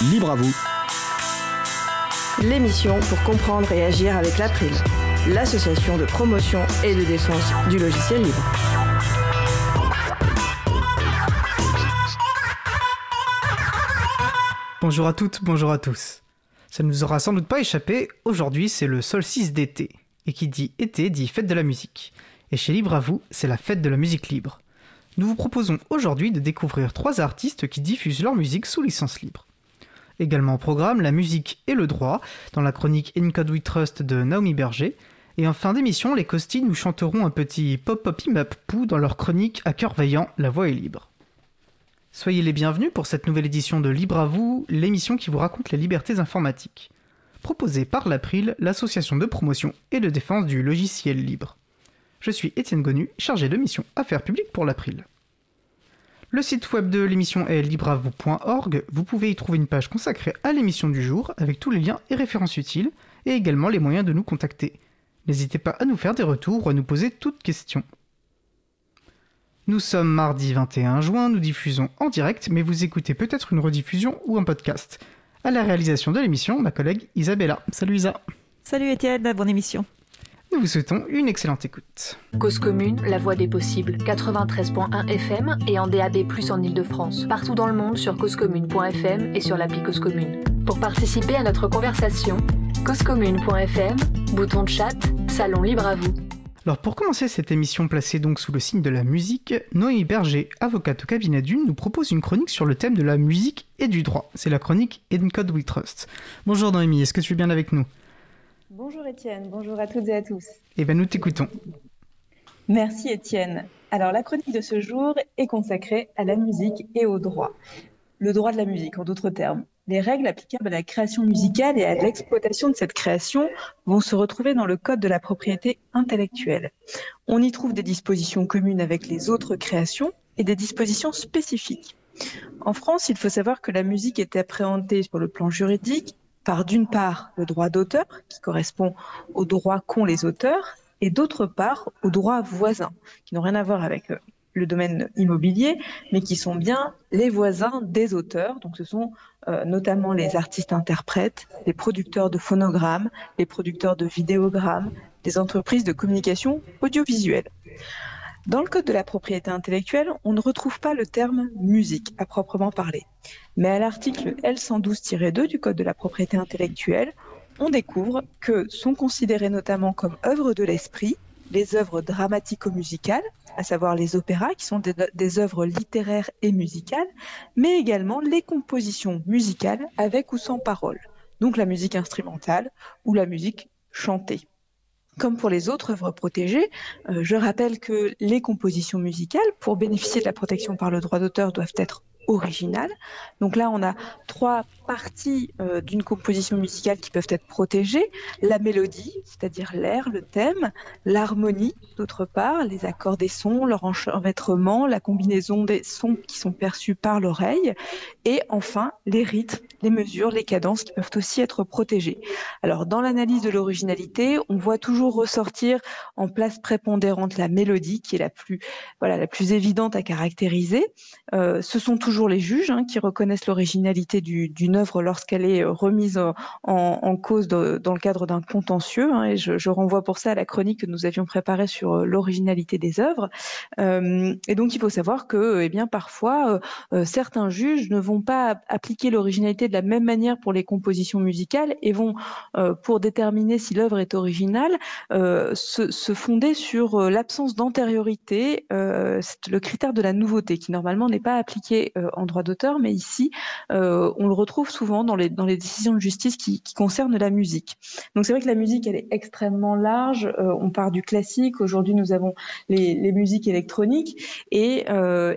Libre à vous. L'émission pour comprendre et agir avec l'April, l'association de promotion et de défense du logiciel libre. Bonjour à toutes, bonjour à tous. Ça ne nous aura sans doute pas échappé, aujourd'hui c'est le solstice d'été. Et qui dit été dit fête de la musique. Et chez Libre à vous, c'est la fête de la musique libre. Nous vous proposons aujourd'hui de découvrir trois artistes qui diffusent leur musique sous licence libre. Également au programme, la musique et le droit, dans la chronique In Code We Trust de Naomi Berger. Et en fin d'émission, les Costi nous chanteront un petit pop-pop imap pou dans leur chronique À cœur vaillant, la voix est libre. Soyez les bienvenus pour cette nouvelle édition de Libre à vous, l'émission qui vous raconte les libertés informatiques. Proposée par l'April, l'association de promotion et de défense du logiciel libre. Je suis Étienne Gonu, chargé de mission Affaires publiques pour l'April. Le site web de l'émission est libreavou.org. Vous pouvez y trouver une page consacrée à l'émission du jour avec tous les liens et références utiles et également les moyens de nous contacter. N'hésitez pas à nous faire des retours ou à nous poser toutes questions. Nous sommes mardi 21 juin, nous diffusons en direct, mais vous écoutez peut-être une rediffusion ou un podcast. À la réalisation de l'émission, ma collègue Isabella. Salut Isa. Salut Étienne, bonne émission. Nous vous souhaitons une excellente écoute. Cause commune, la voix des possibles, 93.1 FM et en DAB+, en Ile-de-France. Partout dans le monde sur causecommune.fm et sur l'appli Cause Commune. Pour participer à notre conversation, causecommune.fm, bouton de chat, salon libre à vous. Alors pour commencer cette émission placée donc sous le signe de la musique, Noémie Berger, avocate au cabinet d'une, nous propose une chronique sur le thème de la musique et du droit. C'est la chronique In Code We Trust. Bonjour Noémie, est-ce que tu es bien avec nous? Bonjour Étienne, bonjour à toutes et à tous. Eh bien nous t'écoutons. Merci Étienne. Alors la chronique de ce jour est consacrée à la musique et au droit. Le droit de la musique en d'autres termes. Les règles applicables à la création musicale et à l'exploitation de cette création vont se retrouver dans le Code de la propriété intellectuelle. On y trouve des dispositions communes avec les autres créations et des dispositions spécifiques. En France, il faut savoir que la musique est appréhendée sur le plan juridique par d'une part le droit d'auteur, qui correspond aux droits qu'ont les auteurs, et d'autre part aux droits voisins, qui n'ont rien à voir avec euh, le domaine immobilier, mais qui sont bien les voisins des auteurs. Donc ce sont euh, notamment les artistes interprètes, les producteurs de phonogrammes, les producteurs de vidéogrammes, les entreprises de communication audiovisuelle. Dans le Code de la propriété intellectuelle, on ne retrouve pas le terme musique à proprement parler. Mais à l'article L112-2 du Code de la propriété intellectuelle, on découvre que sont considérées notamment comme œuvres de l'esprit les œuvres dramatico-musicales, à savoir les opéras, qui sont des, œuvres littéraires et musicales, mais également les compositions musicales avec ou sans parole, donc la musique instrumentale ou la musique chantée. Comme pour les autres œuvres protégées, euh, je rappelle que les compositions musicales, pour bénéficier de la protection par le droit d'auteur, doivent être originales. Donc là, on a trois parties euh, d'une composition musicale qui peuvent être protégées. La mélodie, c'est-à-dire l'air, le thème, l'harmonie, d'autre part, les accords des sons, leur enchevêtrement, la combinaison des sons qui sont perçus par l'oreille, et enfin les rythmes, les mesures, les cadences qui peuvent aussi être protégées. Alors dans l'analyse de l'originalité, on voit toujours ressortir en place prépondérante la mélodie qui est la plus, voilà, la plus évidente à caractériser. Euh, ce sont toujours les juges hein, qui reconnaissent l'originalité d'une du œuvre lorsqu'elle est remise en, cause dans le cadre d'un contentieux. Hein, et je, renvoie pour ça à la chronique que nous avions préparée sur l'originalité des œuvres. Euh, et donc il faut savoir que, eh bien, parfois, euh, certains juges ne vont pas appliquer l'originalité de la même manière pour les compositions musicales et vont, euh, pour déterminer si l'œuvre est originale, euh, se, fonder sur euh, l'absence d'antériorité, le critère de la nouveauté qui normalement n'est pas appliqué en droit d'auteur, mais ici on le retrouve souvent dans les, dans les décisions de justice qui, qui concernent la musique. Donc c'est vrai que la musique elle est extrêmement large, on part du classique, aujourd'hui nous avons les, les, musiques électroniques et,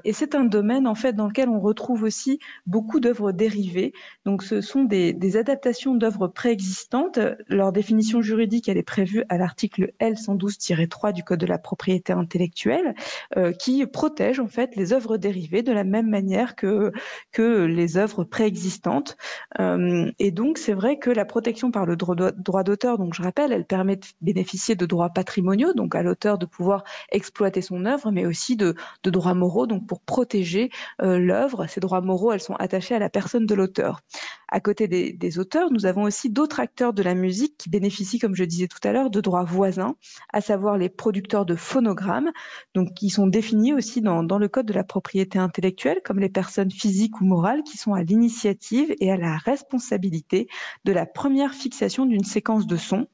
et c'est un domaine en fait dans lequel on retrouve aussi beaucoup d'œuvres dérivées. Donc ce sont des, adaptations d'œuvres préexistantes. Leur définition juridique, elle est prévue à l'article L112-3 du Code de la propriété intellectuelle, euh, qui protège en fait les œuvres dérivées de la même manière que, que les œuvres préexistantes. Euh, et donc c'est vrai que la protection par le droit d'auteur, donc je rappelle, elle permet de bénéficier de droits patrimoniaux, donc à l'auteur de pouvoir exploiter son œuvre, mais aussi de, de droits moraux, donc pour protéger euh, l'œuvre. Ces droits moraux, elles sont attachées à la personne de l'auteur. À côté des, auteurs, nous avons aussi d'autres acteurs de la musique qui bénéficient, comme je disais tout à l'heure, de droits voisins, à savoir les producteurs de phonogrammes, donc qui sont définis aussi dans, dans le code de la propriété intellectuelle comme les personnes physiques ou morales qui sont à l'initiative et à la responsabilité de la première fixation d'une séquence de sons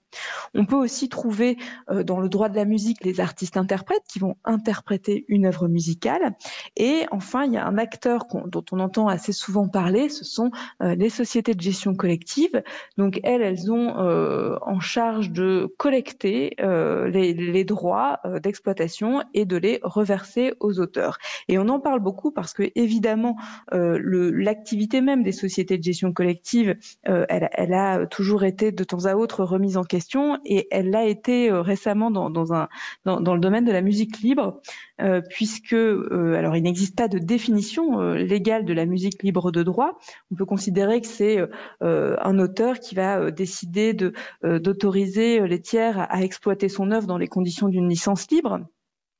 on peut aussi trouver euh, dans le droit de la musique les artistes-interprètes qui vont interpréter une œuvre musicale. Et enfin, il y a un acteur dont on entend assez souvent parler, ce sont euh, les sociétés de gestion collective. Donc elles, elles ont euh, en charge de collecter les, droits d'exploitation et de les reverser aux auteurs. Et on en parle beaucoup parce que évidemment, l'activité même des sociétés de gestion collective, elle a toujours été de temps à autre remise en question et elle l'a été euh, récemment dans, le domaine de la musique libre, euh, puisque euh, alors il n'existe pas de définition légale de la musique libre de droit. On peut considérer que c'est un auteur qui va décider de d'autoriser les tiers à exploiter son œuvre dans les conditions d'une licence libre.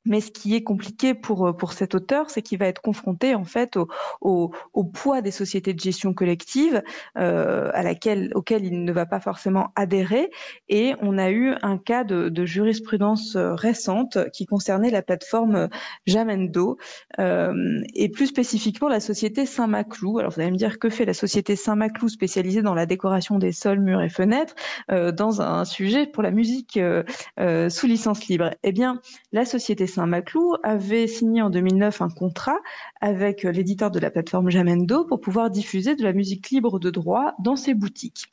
Mais ce qui est compliqué pour, euh, pour cet auteur, c'est qu'il va être confronté en fait au, au, poids des sociétés de gestion collective euh, à laquelle, auquel il ne va pas forcément adhérer. Et on a eu un cas de, de jurisprudence euh, récente qui concernait la plateforme Jamendo euh, et plus spécifiquement la société Saint-Maclou. Alors vous allez me dire que fait la société Saint-Maclou spécialisée dans la décoration des sols, murs et fenêtres dans un sujet pour la musique sous licence libre? Eh bien, la société Saint-Maclou avait signé en 2009 un contrat avec euh, l'éditeur de la plateforme Jamendo pour pouvoir diffuser de la musique libre de droit dans ses boutiques.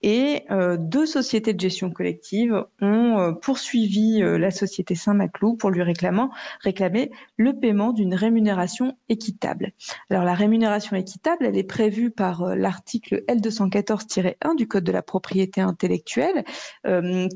Et euh, deux sociétés de gestion collective ont euh, poursuivi la société Saint-Maclou pour lui réclamant, réclamer le paiement d'une rémunération équitable. Alors la rémunération équitable, elle est prévue par l'article L214-1 du Code de la propriété intellectuelle,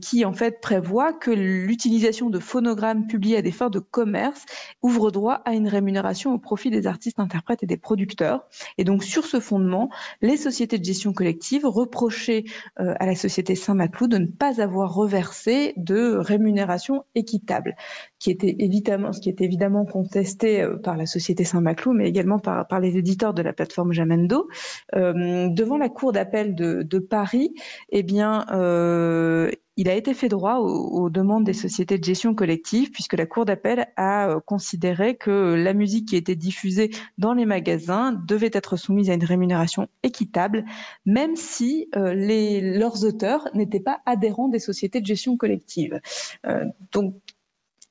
qui en fait prévoit que l'utilisation de phonogrammes publiés à des fins de commerce ouvre droit à une rémunération au profit des artistes, interprètes et des producteurs. Et donc sur ce fondement, les sociétés de gestion collective reprochaient euh, à la société Saint-Maclou de ne pas avoir reversé de rémunération équitable, qui était évidemment, ce qui est évidemment contesté euh, par la société Saint-Maclou, mais également par, par les éditeurs de la plateforme Jamendo. Euh, devant la cour d'appel de, Paris, eh bien, il a été fait droit aux, demandes des sociétés de gestion collective puisque la Cour d'appel a euh, considéré que la musique qui était diffusée dans les magasins devait être soumise à une rémunération équitable, même si euh, leurs auteurs n'étaient pas adhérents des sociétés de gestion collective. Euh, donc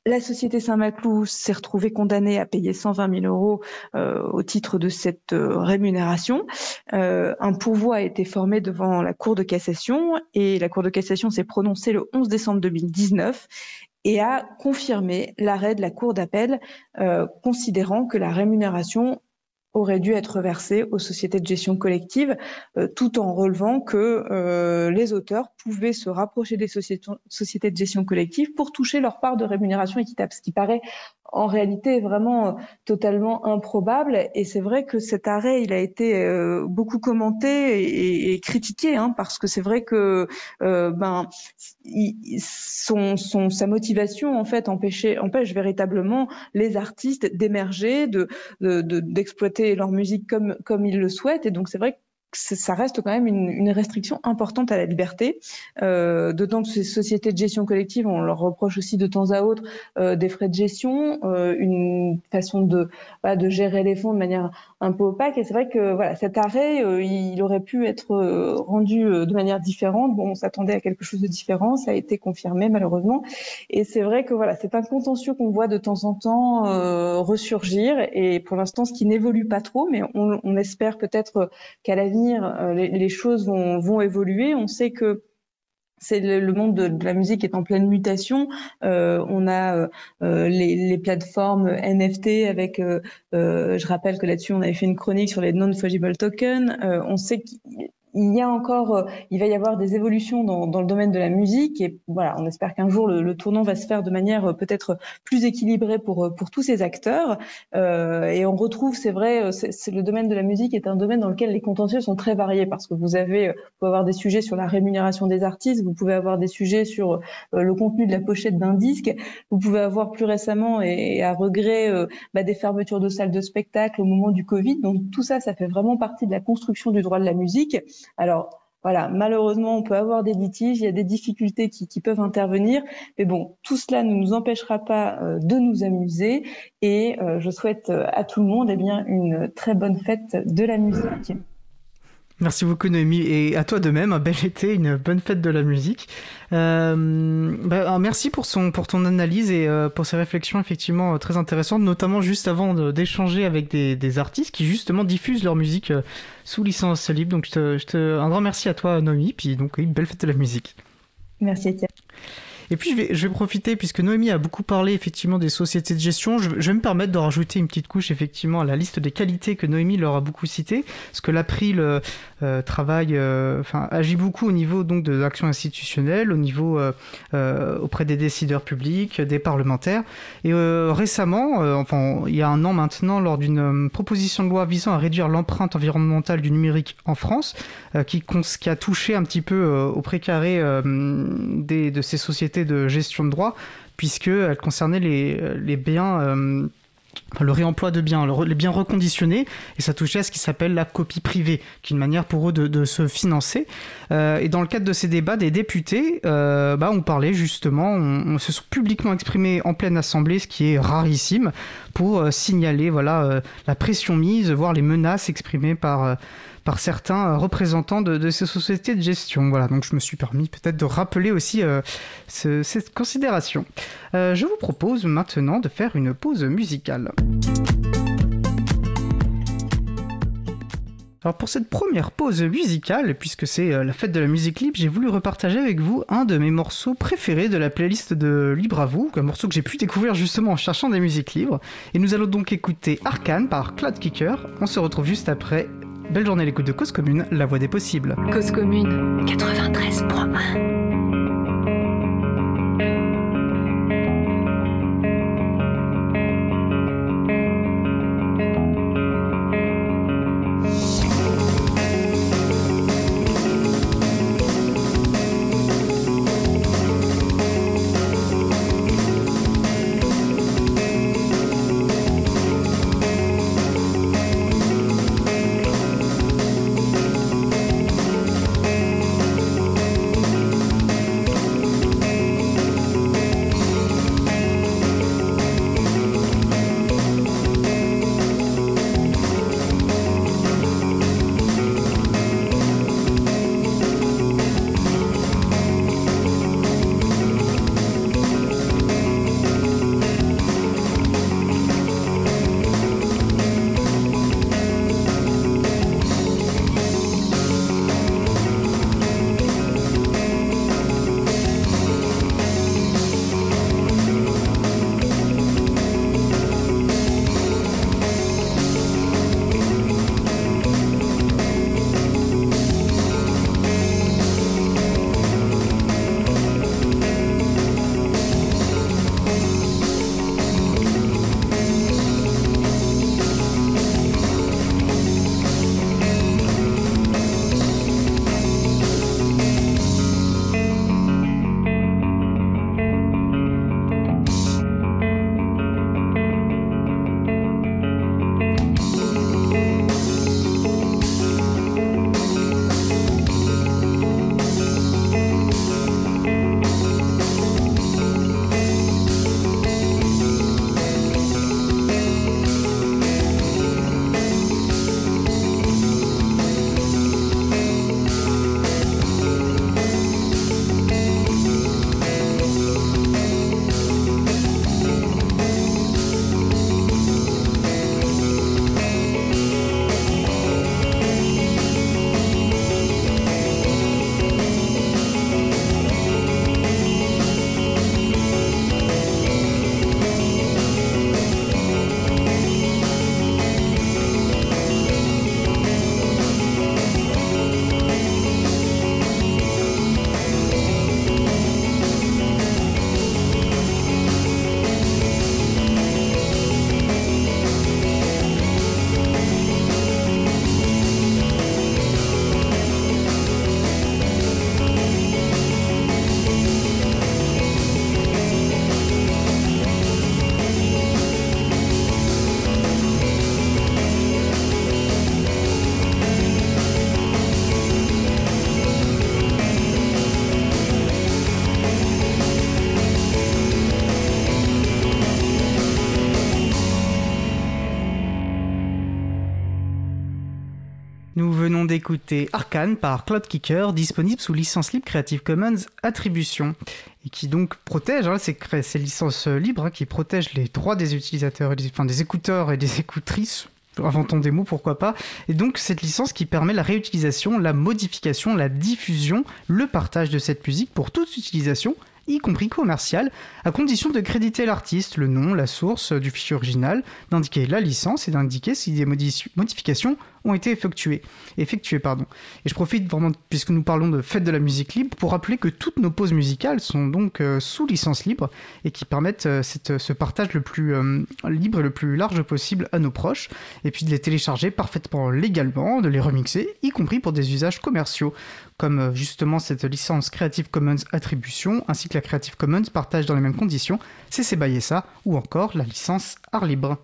la société Saint-Maclou s'est retrouvée condamnée à payer 120 000 euros euh, au titre de cette euh, rémunération. Euh, un pourvoi a été formé devant la Cour de cassation et la Cour de cassation s'est prononcée le 11 décembre 2019 et a confirmé l'arrêt de la Cour d'appel considérant que la rémunération aurait dû être versé aux sociétés de gestion collective, euh, tout en relevant que euh, les auteurs pouvaient se rapprocher des sociétés de gestion collective pour toucher leur part de rémunération équitable, ce qui paraît en réalité vraiment euh, totalement improbable. Et c'est vrai que cet arrêt, il a été euh, beaucoup commenté et, critiqué, hein, parce que c'est vrai que euh, ben son, son, sa motivation en fait empêchait, empêche véritablement les artistes d'émerger, de d'exploiter de, leur musique comme comme ils le souhaitent. Et donc c'est vrai que ça reste quand même une, restriction importante à la liberté, euh, d'autant que ces sociétés de gestion collective, on leur reproche aussi de temps à autre euh, des frais de gestion, euh, une façon bah, de gérer les fonds de manière un peu opaque. Et c'est vrai que voilà, cet arrêt, euh, il aurait pu être euh, rendu euh, de manière différente. Bon, on s'attendait à quelque chose de différent, ça a été confirmé malheureusement. Et c'est vrai que voilà, c'est un contentieux qu'on voit de temps en temps ressurgir. Et pour l'instant, ce qui n'évolue pas trop, mais on, espère peut-être qu'à l'avenir euh, les, choses vont, évoluer. On sait que c'est le, monde de, la musique est en pleine mutation. Euh, on a euh, les, plateformes NFT avec, je rappelle que là-dessus on avait fait une chronique sur les non-fungible tokens. on sait il y a encore, euh, il va y avoir des évolutions dans, dans, le domaine de la musique et voilà, on espère qu'un jour le, le, tournant va se faire de manière euh, peut-être plus équilibrée pour euh, pour tous ces acteurs. Euh, et on retrouve, c'est vrai, c'est le domaine de la musique est un domaine dans lequel les contentieux sont très variés parce que vous avez, vous pouvez avoir des sujets sur la rémunération des artistes, vous pouvez avoir des sujets sur le contenu de la pochette d'un disque, vous pouvez avoir plus récemment et, à regret bah, des fermetures de salles de spectacle au moment du Covid. Donc tout ça, ça fait vraiment partie de la construction du droit de la musique. Alors, voilà, malheureusement, on peut avoir des litiges, il y a des difficultés qui, peuvent intervenir, mais bon, tout cela ne nous empêchera pas euh, de nous amuser et euh, je souhaite euh, à tout le monde eh une très bonne fête de la musique. Merci beaucoup Noémie et à toi de même, un bel été, une bonne fête de la musique. Euh, bah, merci pour, son, pour ton analyse et euh, pour ces réflexions effectivement euh, très intéressantes, notamment juste avant d'échanger avec des, artistes qui justement diffusent leur musique sous licence libre. Donc un grand merci à toi Noémie, puis donc une belle fête de la musique. Merci Étienne. Et puis je vais, profiter, puisque Noémie a beaucoup parlé effectivement des sociétés de gestion, je, vais me permettre de rajouter une petite couche effectivement à la liste des qualités que Noémie leur a beaucoup citées, parce que l'April euh, euh, travaille, euh, agit beaucoup au niveau donc de l'action institutionnelle, au niveau auprès des décideurs publics, des parlementaires. Et récemment, enfin il y a un an maintenant, lors d'une proposition de loi visant à réduire l'empreinte environnementale du numérique en France, qui, qui, a touché un petit peu au précaré des, de ces sociétés de gestion de droit, puisqu'elle concernait les, les biens. Euh, le réemploi de biens, les biens reconditionnés, et ça touchait à ce qui s'appelle la copie privée, qui est une manière pour eux de, de se financer. Euh, et dans le cadre de ces débats, des députés euh, bah, on parlait justement, on, se sont publiquement exprimés en pleine assemblée, ce qui est rarissime, pour euh, signaler voilà, euh, la pression mise, voire les menaces exprimées par par certains représentants de, ces sociétés de gestion. Voilà, donc je me suis permis peut-être de rappeler aussi euh, ce, cette considération. Euh, je vous propose maintenant de faire une pause musicale. Alors pour cette première pause musicale, puisque c'est euh, la fête de la musique libre, j'ai voulu repartager avec vous un de mes morceaux préférés de la playlist de Libre à vous, un morceau que j'ai pu découvrir justement en cherchant des musiques libres. Et nous allons donc écouter Arcane par Cloud Kicker. On se retrouve juste après Belle journée à l'écoute de Cause Commune, la voix des possibles. Cause Commune 93.1 Nous venons d'écouter Arcane par Cloud Kicker, disponible sous licence libre Creative Commons Attribution, et qui donc protège, hein, ces, ces, licences libres, hein, qui protègent les droits des utilisateurs, enfin des écouteurs et des écoutrices, inventons des mots, pourquoi pas. Et donc cette licence qui permet la réutilisation, la modification, la diffusion, le partage de cette musique pour toute utilisation y compris commercial, à condition de créditer l'artiste, le nom, la source du fichier original, d'indiquer la licence et d'indiquer si des modifications ont été effectuées. effectuées pardon. Et je profite vraiment, puisque nous parlons de fête de la musique libre, pour rappeler que toutes nos pauses musicales sont donc euh, sous licence libre et qui permettent euh, ce partage le plus euh, libre et le plus large possible à nos proches, et puis de les télécharger parfaitement légalement, de les remixer, y compris pour des usages commerciaux comme euh, justement cette licence Creative Commons Attribution, ainsi que la Creative Commons partage dans les mêmes conditions, CC BY ou encore la licence Art Libre.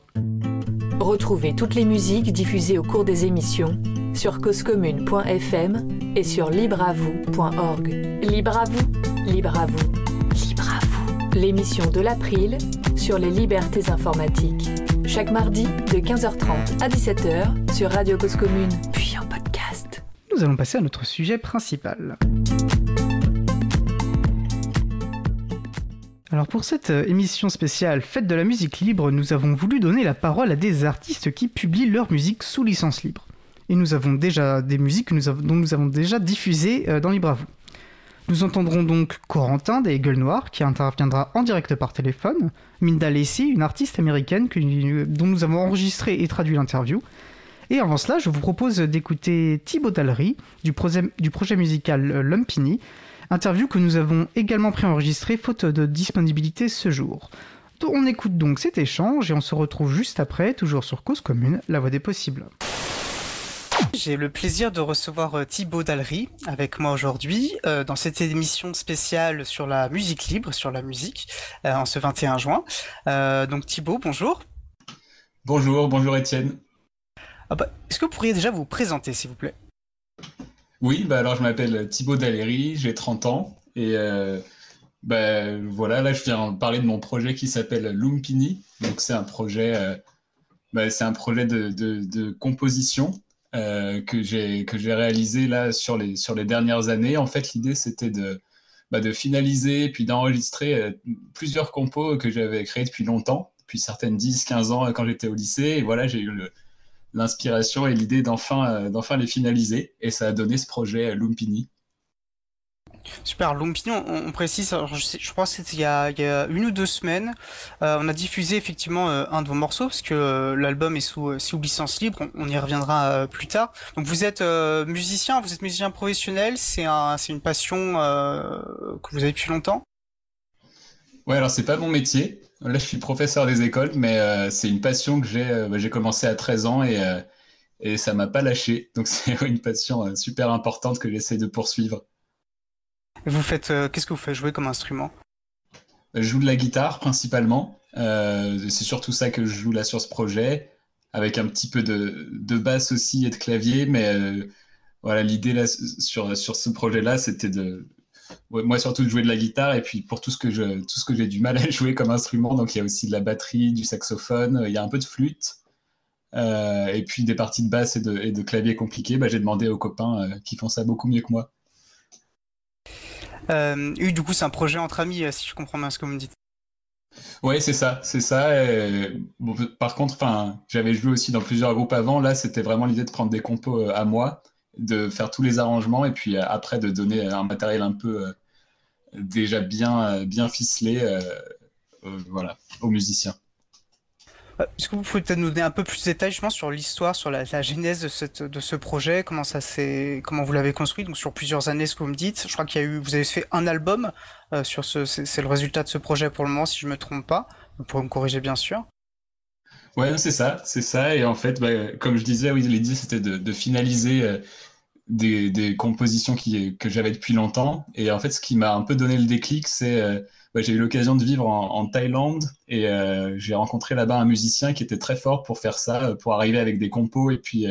Retrouvez toutes les musiques diffusées au cours des émissions sur causecommune.fm et sur libreavoue.org. Libre à vous, libre à vous, libre à vous. L'émission de l'April sur les libertés informatiques. Chaque mardi de 15h30 à 17h sur Radio Cause Commune, puis en podcast nous allons passer à notre sujet principal. Alors pour cette euh, émission spéciale Fête de la musique libre, nous avons voulu donner la parole à des artistes qui publient leur musique sous licence libre. Et nous avons déjà des musiques dont nous avons déjà diffusées euh, dans Libre. Nous entendrons donc Corentin des Gueules Noires qui interviendra en direct par téléphone, Minda Lacey, une artiste américaine dont nous avons enregistré et traduit l'interview, et avant cela, je vous propose d'écouter Thibaut Dallery du, du projet musical euh, Lumpini, interview que nous avons également préenregistré faute de disponibilité ce jour. On écoute donc cet échange et on se retrouve juste après, toujours sur Cause Commune, la voix des possibles. J'ai le plaisir de recevoir euh, Thibaut Dallery avec moi aujourd'hui euh, dans cette émission spéciale sur la musique libre, sur la musique, en ce 21 juin. donc Thibaut, bonjour. Bonjour, bonjour Étienne. Ah bah, est-ce que vous pourriez déjà vous présenter, s'il vous plaît? Oui, bah alors je m'appelle Thibaut Daléry, j'ai 30 ans et euh, bah, voilà, là je viens parler de mon projet qui s'appelle Lumpini. Donc c'est un projet, euh, c'est un projet de, composition euh, que j'ai réalisé là sur les dernières années. En fait, l'idée c'était de de finaliser puis d'enregistrer plusieurs compos que j'avais créés depuis longtemps, depuis certaines 10-15 ans quand j'étais au lycée. Et voilà, j'ai eu le, l'inspiration et l'idée d'enfin euh, d'enfin les finaliser. Et ça a donné ce projet Lumpini. Super, Lumpini, on, précise, je, crois que c'était il, y a une ou deux semaines, euh, on a diffusé effectivement euh, un de vos morceaux, parce que l'album est sous, sous, licence libre, on, y reviendra plus tard. Donc vous êtes musicien, vous êtes musicien professionnel, c'est un, une passion que vous avez depuis longtemps? Ouais, alors c'est pas mon métier, Là, je suis professeur des écoles, mais euh, c'est une passion que j'ai. Euh, j'ai commencé à 13 ans et, euh, et ça m'a pas lâché. Donc, c'est une passion super importante que j'essaie de poursuivre. Et vous faites. Qu'est-ce que vous faites? Jouer comme instrument? Je joue de la guitare principalement. c'est surtout ça que je joue là sur ce projet, avec un petit peu de, de basse aussi et de clavier. Mais voilà, l'idée là sur, sur ce projet-là, c'était de moi surtout de jouer de la guitare et puis pour tout ce que je tout ce que j'ai du mal à jouer comme instrument donc il y a aussi de la batterie du saxophone il y a un peu de flûte euh, et puis des parties de basse et de, et de clavier compliquées bah, j'ai demandé aux copains euh, qui font ça beaucoup mieux que moi euh, oui du coup c'est un projet entre amis si je comprends bien ce que vous me dites oui, c'est ça, c'est ça. par contre, enfin, j'avais joué aussi dans plusieurs groupes avant. Là, c'était vraiment l'idée de prendre des compos à moi de faire tous les arrangements et puis euh, après de donner un matériel un peu euh, déjà bien, euh, bien ficelé voilà, aux musiciens. Est-ce que vous pouvez peut-être nous donner un peu plus de détails justement sur l'histoire, sur la, genèse de, cette, de ce projet, comment ça s'est, comment vous l'avez construit, donc sur plusieurs années, ce que vous me dites. Je crois qu'il y a eu, vous avez fait un album sur ce, c'est le résultat de ce projet pour le moment, si je me trompe pas. Vous pourrez me corriger bien sûr. Ouais, c'est ça, c'est ça. Et en fait, bah, comme je disais, oui, l'idée c'était de, finaliser euh, des, compositions que j'avais depuis longtemps. Et en fait, ce qui m'a un peu donné le déclic, c'est euh, bah, j'ai eu l'occasion de vivre en, Thaïlande et euh, j'ai rencontré là-bas un musicien qui était très fort pour faire ça, pour arriver avec des compos et puis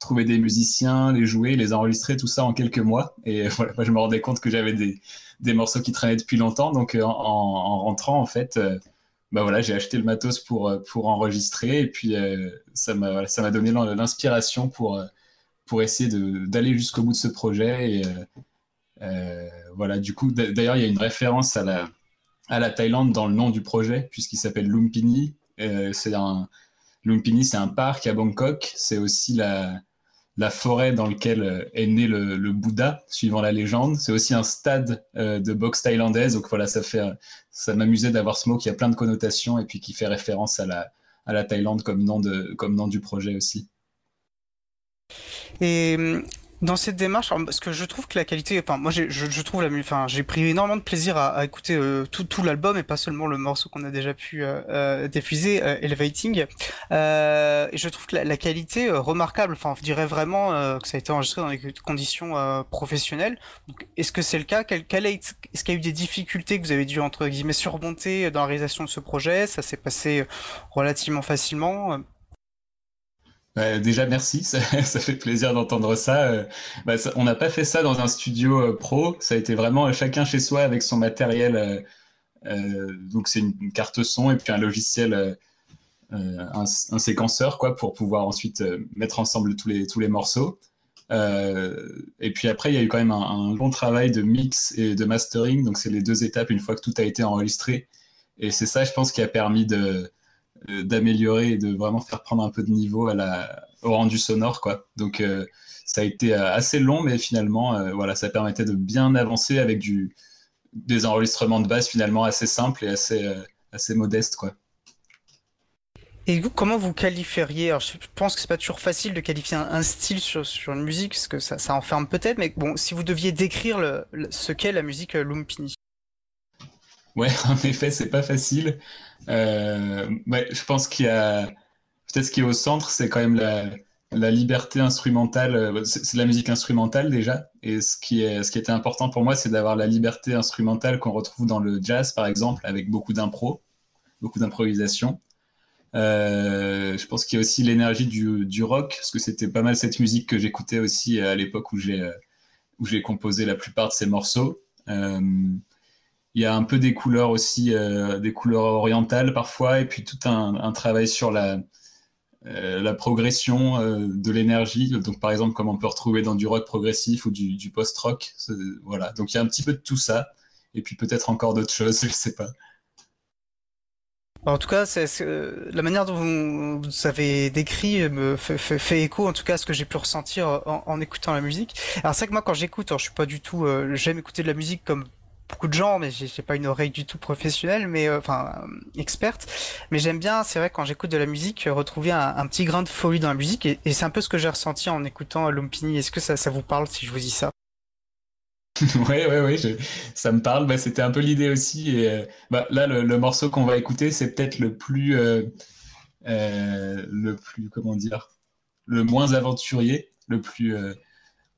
trouver des musiciens, les jouer, les enregistrer, tout ça en quelques mois. Et voilà, je me rendais compte que j'avais des, des, morceaux qui traînaient depuis longtemps. Donc en, en rentrant, en fait bah voilà, j'ai acheté le matos pour, euh, pour enregistrer et puis euh, ça m'a donné l'inspiration pour, euh, pour essayer d'aller jusqu'au bout de ce projet. Et voilà, du coup, d'ailleurs, il y a une référence à la, à la Thaïlande dans le nom du projet, puisqu'il s'appelle Lumpini. c'est un, Lumpini, c'est un parc à Bangkok. C'est aussi la, la forêt dans laquelle euh, est né le, Bouddha, suivant la légende. C'est aussi un stade euh, de boxe thaïlandaise. Donc voilà, ça fait, ça m'amusait d'avoir ce mot qui a plein de connotations et puis qui fait référence à la, à la Thaïlande comme nom, de, comme nom du projet aussi. Et hum, dans cette démarche, parce que je trouve que la qualité, enfin moi je, je trouve la, enfin j'ai pris énormément de plaisir à, écouter euh, tout, tout l'album et pas seulement le morceau qu'on a déjà pu euh, euh diffuser, euh, Elevating. et je trouve que la, qualité remarquable, enfin je dirais vraiment que ça a été enregistré dans des conditions professionnelles. Est-ce que c'est le cas? Quel, quel est, Est-ce qu'il y a eu des difficultés que vous avez dû entre guillemets surmonter dans la réalisation de ce projet? Ça s'est passé relativement facilement bah, déjà, merci, ça, fait plaisir d'entendre euh, bah, ça. On n'a pas fait ça dans un studio euh, pro, ça a été vraiment euh, chacun chez soi avec son matériel. donc, c'est une, carte son et puis un logiciel, un, séquenceur, quoi, pour pouvoir ensuite mettre ensemble tous les, tous les morceaux. et puis après, il y a eu quand même un, un, long travail de mix et de mastering. Donc, c'est les deux étapes une fois que tout a été enregistré. Et c'est ça, je pense, qui a permis de, d'améliorer et de vraiment faire prendre un peu de niveau à la, au rendu sonore. Quoi. Donc euh, ça a été euh, assez long, mais finalement, voilà, ça permettait de bien avancer avec du, des enregistrements de base finalement assez simples et assez, assez modestes. Quoi. Et vous, comment vous qualifieriez? Alors, je pense que c'est pas toujours facile de qualifier un, style sur, sur, une musique, parce que ça, ça enferme peut-être, mais bon, si vous deviez décrire le, ce qu'est la musique Lumpini. Ouais, en effet, c'est pas facile. Euh, je pense qu'il y a peut-être ce qui est au centre, c'est quand même la, liberté instrumentale. Euh, c'est la musique instrumentale déjà, et ce qui est était important pour moi, c'est d'avoir la liberté instrumentale qu'on retrouve dans le jazz, par exemple, avec beaucoup d'impro, beaucoup d'improvisation. Euh, je pense qu'il y a aussi l'énergie du, rock, parce que c'était pas mal cette musique que j'écoutais aussi à l'époque où j'ai composé la plupart de ces morceaux. Il y a un peu des couleurs aussi, euh, des couleurs orientales parfois, et puis tout un, travail sur la, euh, progression euh, de l'énergie. Donc, par exemple, comme on peut retrouver dans du rock progressif ou du, post-rock. Voilà. Donc, il y a un petit peu de tout ça. Et puis peut-être encore d'autres choses, je ne sais pas. En tout cas, c'est, la manière dont vous, avez décrit me fait, écho, en tout cas, à ce que j'ai pu ressentir en, écoutant la musique. Alors c'est vrai que moi, quand j'écoute, je suis pas du tout, j'aime écouter de la musique comme beaucoup de gens, mais j'ai pas une oreille du tout professionnelle, mais euh, enfin euh, experte. Mais j'aime bien, c'est vrai, quand j'écoute de la musique, euh, retrouver un, petit grain de folie dans la musique, et, c'est un peu ce que j'ai ressenti en écoutant Lumpini. Est-ce que ça, vous parle si je vous dis ça? Ouais, ouais, ouais, ça me parle. Bah, C'était un peu l'idée aussi. Bah, là, le, morceau qu'on va écouter, c'est peut-être le plus, le plus, comment dire, le moins aventurier, le plus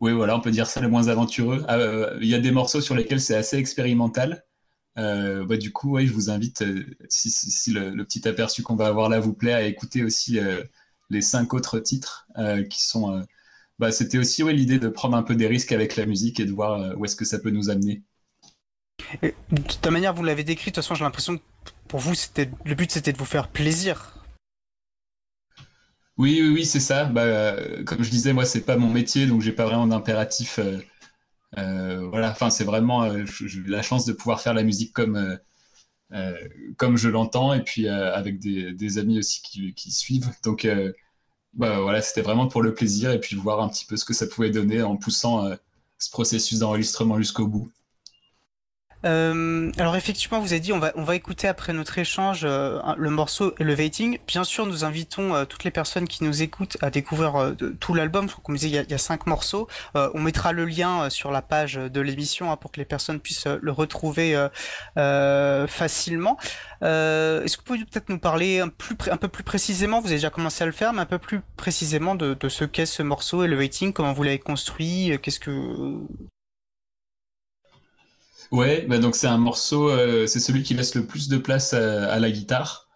oui, voilà, on peut dire ça le moins aventureux. Ah, euh, il y a des morceaux sur lesquels c'est assez expérimental. Euh, bah, du coup, je vous invite, euh, si, le, petit aperçu qu'on va avoir là vous plaît, à écouter aussi les cinq autres titres qui sont. Bah, c'était aussi l'idée de prendre un peu des risques avec la musique et de voir où est-ce que ça peut nous amener. de toute manière, vous l'avez décrit, de toute façon, j'ai l'impression que pour vous, le but c'était de vous faire plaisir oui, oui, c'est ça. Bah, euh, comme je disais, moi, c'est pas mon métier, donc j'ai pas vraiment d'impératif. Euh, euh, voilà, enfin, c'est vraiment la chance de pouvoir faire la musique comme comme je l'entends, et puis avec des, amis aussi qui, suivent. Donc, bah, voilà, c'était vraiment pour le plaisir, et puis voir un petit peu ce que ça pouvait donner en poussant ce processus d'enregistrement jusqu'au bout. Euh, alors effectivement, vous avez dit on va on va écouter après notre échange euh, le morceau Elevating. Bien sûr, nous invitons euh, toutes les personnes qui nous écoutent à découvrir tout l'album. Comme il y, a, cinq morceaux. on mettra le lien sur la page de l'émission hein, pour que les personnes puissent le retrouver facilement. Est-ce que vous pouvez peut-être nous parler un peu plus précisément? Vous avez déjà commencé à le faire, mais un peu plus précisément de, de ce qu'est ce morceau Elevating, comment vous l'avez construit, qu'est-ce que Ouais, bah donc c'est un morceau, euh, c'est celui qui laisse le plus de place à, la guitare.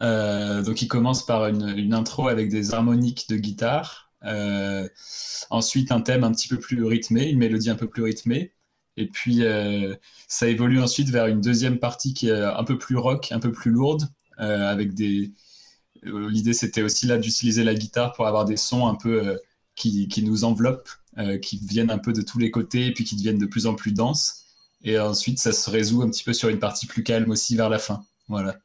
Euh, donc il commence par une, intro avec des harmoniques de guitare, euh, ensuite un thème un petit peu plus rythmé, une mélodie un peu plus rythmée, et puis ça évolue ensuite vers une deuxième partie qui est un peu plus rock, un peu plus lourde, avec des. L'idée c'était aussi là d'utiliser la guitare pour avoir des sons un peu qui, qui nous enveloppent, qui viennent un peu de tous les côtés et puis qui deviennent de plus en plus denses. Et ensuite, ça se résout un petit peu sur une partie plus calme aussi vers la fin. Voilà.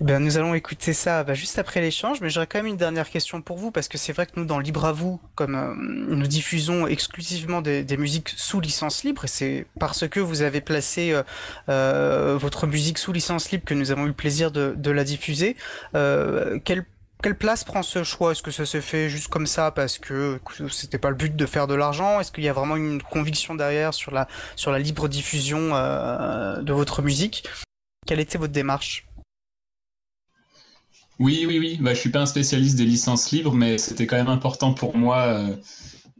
Ben, nous allons écouter ça bah, juste après l'échange, mais j'aurais quand même une dernière question pour vous, parce que c'est vrai que nous, dans Libre à vous, comme euh, nous diffusons exclusivement des, musiques sous licence libre, et c'est parce que vous avez placé euh, euh, votre musique sous licence libre que nous avons eu le plaisir de, de la diffuser. quelle quelle place prend ce choix? Est-ce que ça s'est fait juste comme ça parce que c'était pas le but de faire de l'argent? Est-ce qu'il y a vraiment une conviction derrière sur la sur la libre diffusion de votre musique? Quelle était votre démarche? Oui, oui, oui. Bah, je suis pas un spécialiste des licences libres, mais c'était quand même important pour moi euh,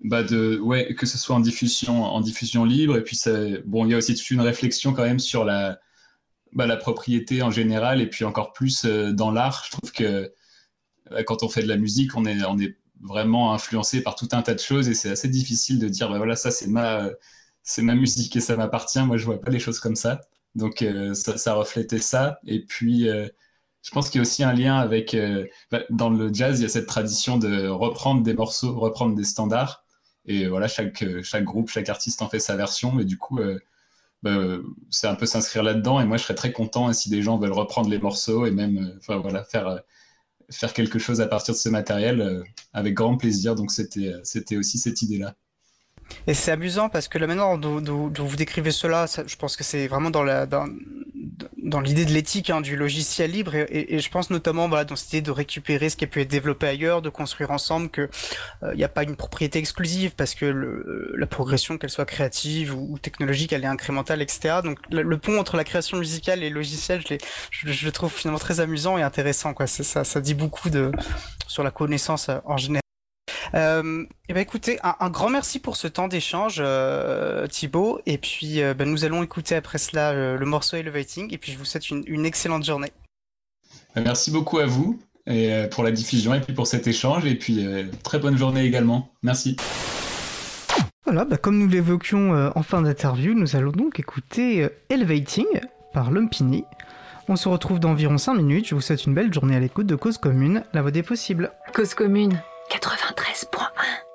bah de, ouais, que ce soit en diffusion, en diffusion libre. Et puis, bon, il y a aussi une réflexion quand même sur la, bah, la propriété en général, et puis encore plus euh, dans l'art. Je trouve que quand on fait de la musique, on est, vraiment influencé par tout un tas de choses, et c'est assez difficile de dire, bah voilà, ça c'est ma, c'est ma musique et ça m'appartient. Moi, je vois pas les choses comme ça. Donc, euh, ça, reflétait ça. Et puis je pense qu'il y a aussi un lien avec. Euh, bah, dans le jazz, il y a cette tradition de reprendre des morceaux, reprendre des standards. Et voilà, chaque, chaque groupe, chaque artiste en fait sa version. Et du coup, euh, bah, c'est un peu s'inscrire là-dedans. Et moi, je serais très content si des gens veulent reprendre les morceaux et même euh, voilà, faire, faire quelque chose à partir de ce matériel avec grand plaisir. Donc, c'était aussi cette idée-là. Et c'est amusant parce que la manière dont, vous décrivez cela, je pense que c'est vraiment dans dans, l'idée de l'éthique hein, du logiciel libre et, je pense notamment voilà, dans cette idée de récupérer ce qui a pu être développé ailleurs, de construire ensemble que il euh, n'y a pas une propriété exclusive parce que la progression qu'elle soit créative ou, technologique elle est incrémentale etc. Donc le, pont entre la création musicale et le logiciel je, le trouve finalement très amusant et intéressant quoi. Ça, dit beaucoup sur la connaissance euh, en général. Euh, et eh ben écoutez, un, grand merci pour ce temps d'échange, euh, Thibaut. Et puis, euh, ben, nous allons écouter après cela le, morceau Elevating. Et puis, je vous souhaite une, excellente journée. Ben, merci beaucoup à vous et, pour la diffusion et puis pour cet échange. Et puis, très bonne journée également. Merci. Voilà, ben, comme nous l'évoquions en fin d'interview, nous allons donc écouter Elevating par Lumpini. On se retrouve dans environ 5 minutes. Je vous souhaite une belle journée à l'écoute de Cause Commune, la voix des possibles. Cause Commune 93.1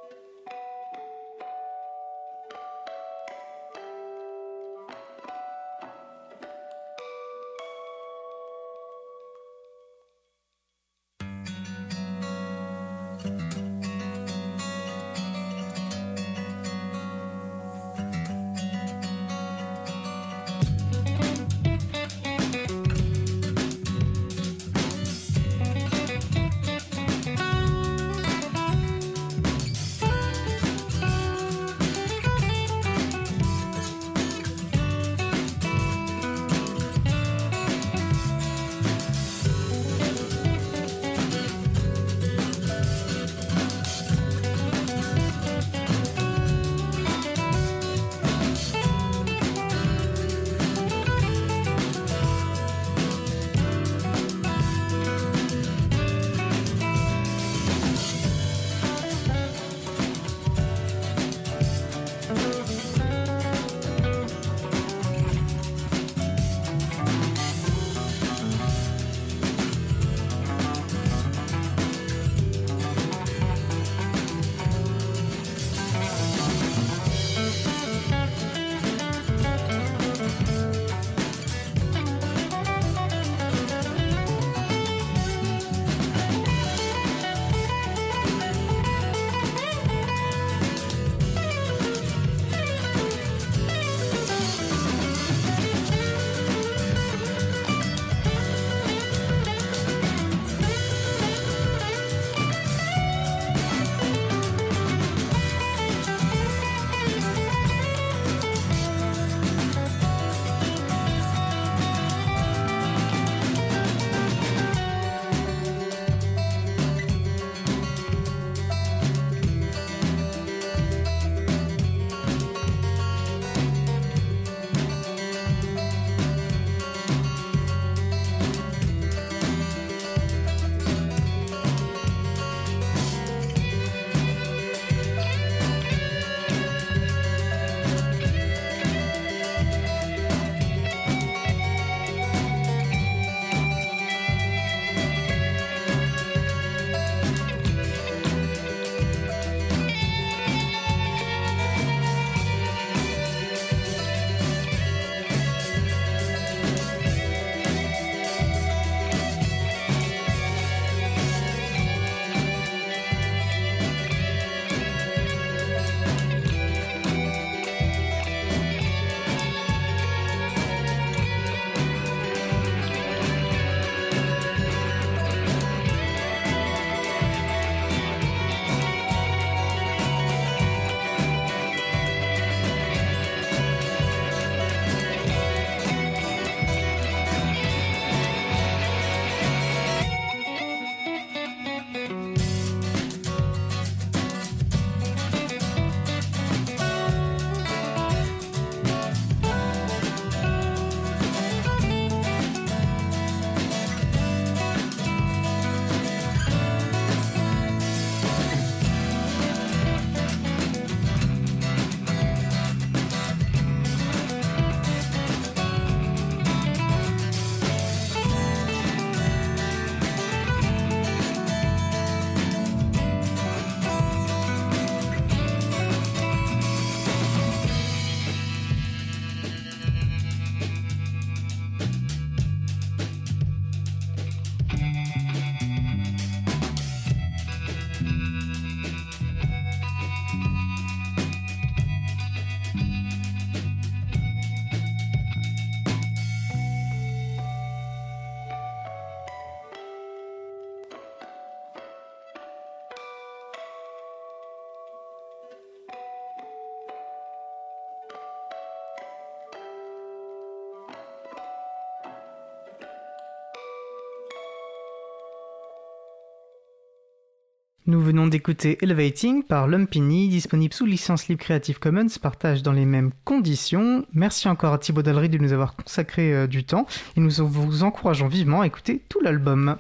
Nous venons d'écouter Elevating par Lumpini, disponible sous licence libre Creative Commons, partage dans les mêmes conditions. Merci encore à Thibaut Dallery de nous avoir consacré euh, du temps et nous vous encourageons vivement à écouter tout l'album.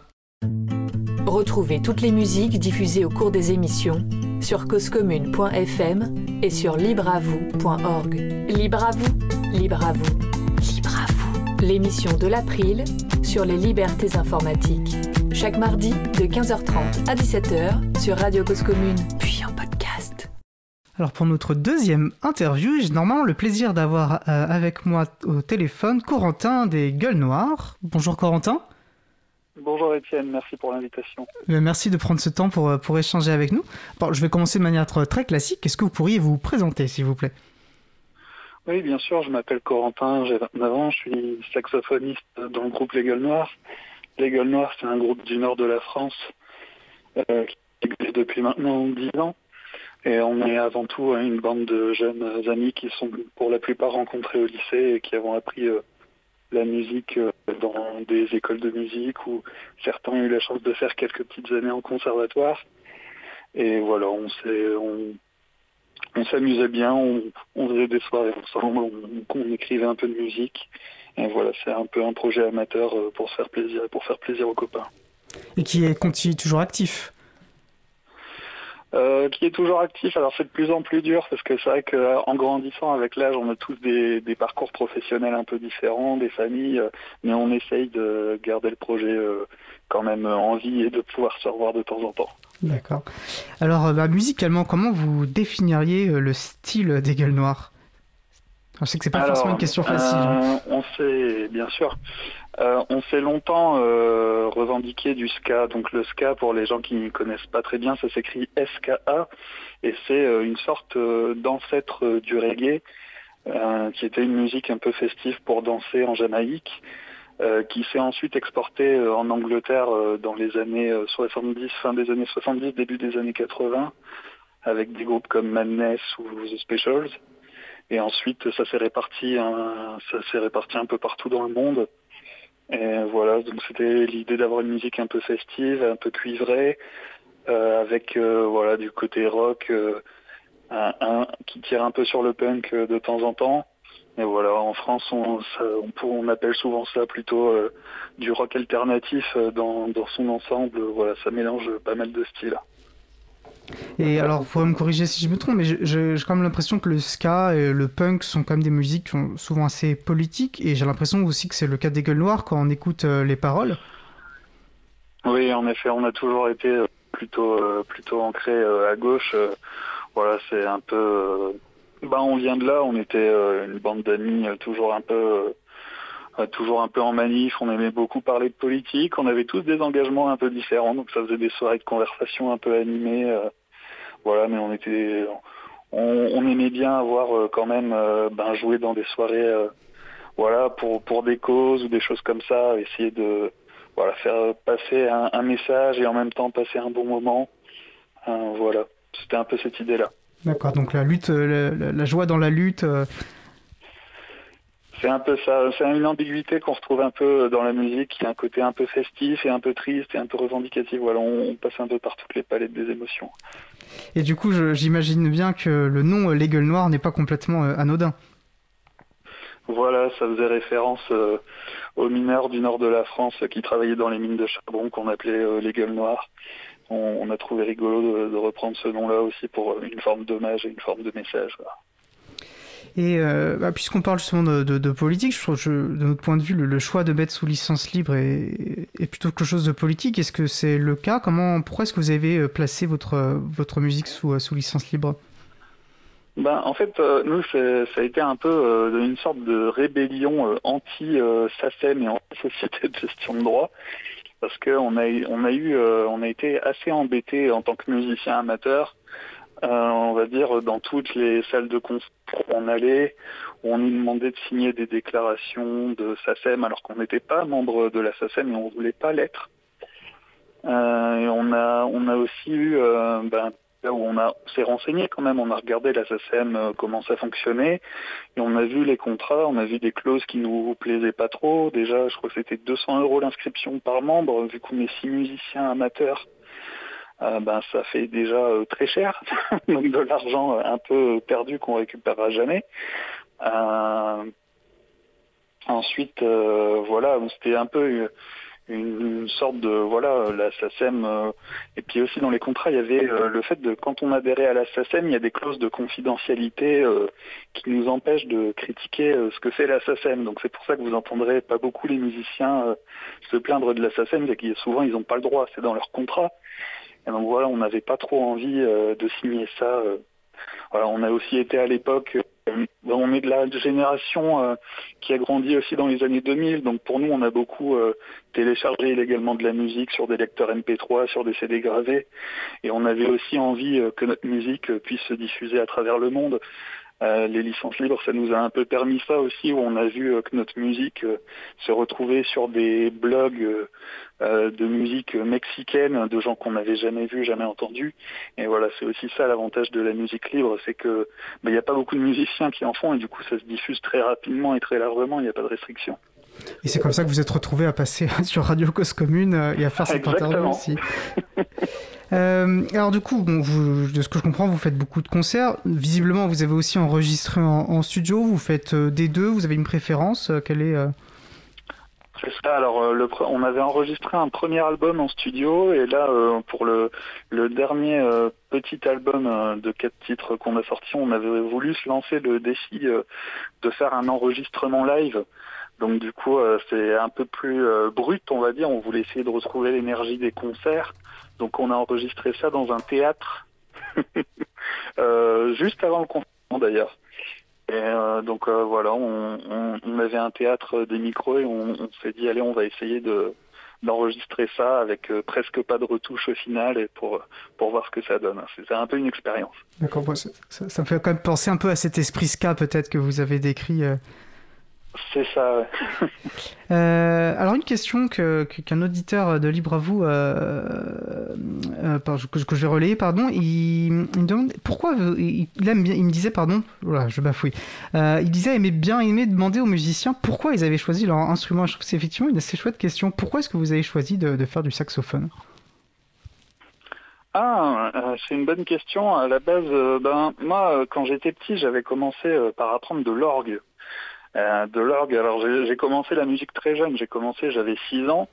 Retrouvez toutes les musiques diffusées au cours des émissions sur causecommune.fm et sur libreavoue.org. Libre à vous, libre à vous, libre à vous. L'émission de l'April sur les libertés informatiques chaque mardi de 15h30 à 17h sur Radio Cause Commune, puis en podcast. Alors pour notre deuxième interview, j'ai normalement le plaisir d'avoir euh, avec moi au téléphone Corentin des Gueules Noires. Bonjour Corentin. Bonjour Étienne, merci pour l'invitation. Euh, merci de prendre ce temps pour, euh, pour échanger avec nous. Bon, je vais commencer de manière très classique. Est-ce que vous pourriez vous présenter, s'il vous plaît? Oui, bien sûr, je m'appelle Corentin, j'ai 29 ans, je suis saxophoniste dans le groupe Les Gueules Noires. Les Gueules Noires, c'est un groupe du nord de la France euh, qui existe depuis maintenant 10 ans. Et on est avant tout une bande de jeunes amis qui sont pour la plupart rencontrés au lycée et qui avons appris euh, la musique euh, dans des écoles de musique où certains ont eu la chance de faire quelques petites années en conservatoire. Et voilà, on s'est, on, s'amusait bien, on, faisait des soirées ensemble, on, écrivait un peu de musique. Et voilà, c'est un peu un projet amateur euh, pour se faire plaisir et pour faire plaisir aux copains. Et qui est continue toujours actif euh, qui est toujours actif. Alors c'est de plus en plus dur parce que c'est vrai qu'en grandissant avec l'âge, on a tous des, parcours professionnels un peu différents, des familles, euh, mais on essaye de garder le projet quand même en vie et de pouvoir se revoir de temps en temps. D'accord. Alors bah, musicalement, comment vous définiriez le style des gueules noires? Je sais que c'est pas forcément une question facile. Euh, on s'est, bien sûr, euh, on s'est longtemps euh, revendiqué du ska. Donc le ska, pour les gens qui ne connaissent pas très bien, ça s'écrit SKA et c'est une sorte d'ancêtre du reggae, qui était une musique un peu festive pour danser en Jamaïque. qui s'est ensuite exporté en Angleterre dans les années 70, fin des années 70, début des années 80, avec des groupes comme Madness ou The Specials. Et ensuite, ça s'est réparti, ça s'est réparti un peu partout dans le monde. Et voilà, donc c'était l'idée d'avoir une musique un peu festive, un peu cuivrée, euh, avec euh, voilà du côté rock, euh, un, qui tire un peu sur le punk de temps en temps. Et voilà, en France, on, on, appelle souvent ça plutôt du rock alternatif dans, dans son ensemble. Voilà, ça mélange pas mal de styles. Et alors, vous pourrez me corriger si je me trompe, mais j'ai quand même l'impression que le ska et le punk sont quand même des musiques qui sont souvent assez politiques, et j'ai l'impression aussi que c'est le cas des gueules noires quand on écoute euh, les paroles. Oui, en effet, on a toujours été euh, plutôt euh, plutôt ancré à gauche. voilà, c'est un peu. bah, on vient de là. On était une bande d'amis toujours un peu toujours un peu en manif, on aimait beaucoup parler de politique, on avait tous des engagements un peu différents, donc ça faisait des soirées de conversation un peu animées. Euh, voilà, mais on était, on, aimait bien avoir euh, quand même euh, ben, jouer dans des soirées, voilà, pour pour des causes ou des choses comme ça, essayer de voilà faire passer un, message et en même temps passer un bon moment. voilà, c'était un peu cette idée-là. D'accord, donc la lutte, la, joie dans la lutte, c'est un peu ça, c'est une ambiguïté qu'on retrouve un peu dans la musique, qui a un côté un peu festif et un peu triste et un peu revendicatif. Voilà, on, passe un peu par toutes les palettes des émotions. Et du coup, j'imagine bien que le nom Les Gueules Noires n'est pas complètement euh, anodin. Voilà, ça faisait référence euh, aux mineurs du nord de la France qui travaillaient dans les mines de charbon qu'on appelait euh, les Gueules Noires. On, a trouvé rigolo de, reprendre ce nom-là aussi pour une forme d'hommage et une forme de message. Et euh, bah, puisqu'on parle justement de, politique, je trouve que de notre point de vue, le, choix de mettre sous licence libre est, plutôt quelque chose de politique. Est-ce que c'est le cas? Comment, Pourquoi est-ce que vous avez euh, placé votre, votre musique sous, euh, sous licence libre? Ben, en fait, nous, ça a été un peu une sorte de rébellion anti-SACEM et anti-société de gestion de droit, parce qu'on a, on a eu, on a été assez embêtés en tant que musicien amateur euh, on va dire, dans toutes les salles de concert où on allait, où on nous demandait de signer des déclarations de SACEM alors qu'on n'était pas membre de la SACEM et on ne voulait pas l'être. Euh, et on a, aussi eu, euh, ben, où on s'est renseigné quand même, on a regardé la SACEM, comment ça fonctionnait, et on a vu les contrats, on a vu des clauses qui nous plaisaient pas trop. Déjà, je crois que c'était 200 euros l'inscription par membre, vu qu'on est six musiciens amateurs. Ben ça fait déjà très cher, donc de l'argent un peu perdu qu'on récupérera jamais. ensuite, voilà, c'était un peu une, sorte de voilà la euh, et puis aussi dans les contrats il y avait euh, le fait de quand on adhérait à la il y a des clauses de confidentialité euh, qui nous empêchent de critiquer ce que fait la donc c'est pour ça que vous entendrez pas beaucoup les musiciens se plaindre de la SACEM c'est que souvent ils n'ont pas le droit c'est dans leur contrat et donc voilà on n'avait pas trop envie de signer ça voilà, on a aussi été à l'époque euh, on est de la génération euh, qui a grandi aussi dans les années 2000, donc pour nous, on a beaucoup euh, téléchargé illégalement de la musique sur des lecteurs MP3, sur des CD gravés, et on avait aussi envie que notre musique puisse se diffuser à travers le monde. Euh, les licences libres, ça nous a un peu permis ça aussi, où on a vu euh, que notre musique euh, se retrouvait sur des blogs de musique mexicaine, de gens qu'on n'avait jamais vus, jamais entendus. Et voilà, c'est aussi ça l'avantage de la musique libre, c'est que bah, il n'y a pas beaucoup de musiciens qui en font, et du coup ça se diffuse très rapidement et très largement, il n'y a pas de restriction. Et c'est comme ça que vous êtes retrouvé à passer sur Radio Cause Commune euh, et à faire cette interview aussi. Euh, alors du coup, bon, de ce que je comprends, vous faites beaucoup de concerts. Visiblement, vous avez aussi enregistré en, studio. Vous faites euh, des deux. Vous avez une préférence Quelle est C'est ça. Alors, le, on avait enregistré un premier album en studio et là, pour le, le dernier petit album de quatre titres qu'on a sorti, on avait voulu se lancer le défi de faire un enregistrement live. Donc du coup, euh, c'est un peu plus euh, brut, on va dire. On voulait essayer de retrouver l'énergie des concerts. Donc on a enregistré ça dans un théâtre, euh, juste avant le confinement d'ailleurs. Et donc voilà, on, avait un théâtre des micros et on, s'est dit allez, on va essayer de d'enregistrer ça avec presque pas de retouche au final et pour voir ce que ça donne. C'est un peu une expérience. D'accord, ça, me fait quand même penser un peu à cet esprit ska peut-être que vous avez décrit c'est ça. euh, alors une question que, qu'un auditeur de Libre à vous, euh, euh, que, je vais relayer, pardon, il, me demande pourquoi il, aime bien, il me disait pardon, voilà, je bafouille, il disait aimer bien aimer demander aux musiciens pourquoi ils avaient choisi leur instrument. Je trouve que c'est effectivement une assez chouette question. Pourquoi est-ce que vous avez choisi de, de faire du saxophone? Ah, c'est une bonne question. À la base, ben moi, quand j'étais petit, j'avais commencé par apprendre de l'orgue. Euh, de l'orgue. Alors j'ai commencé la musique très jeune, j'ai commencé, j'avais 6 ans,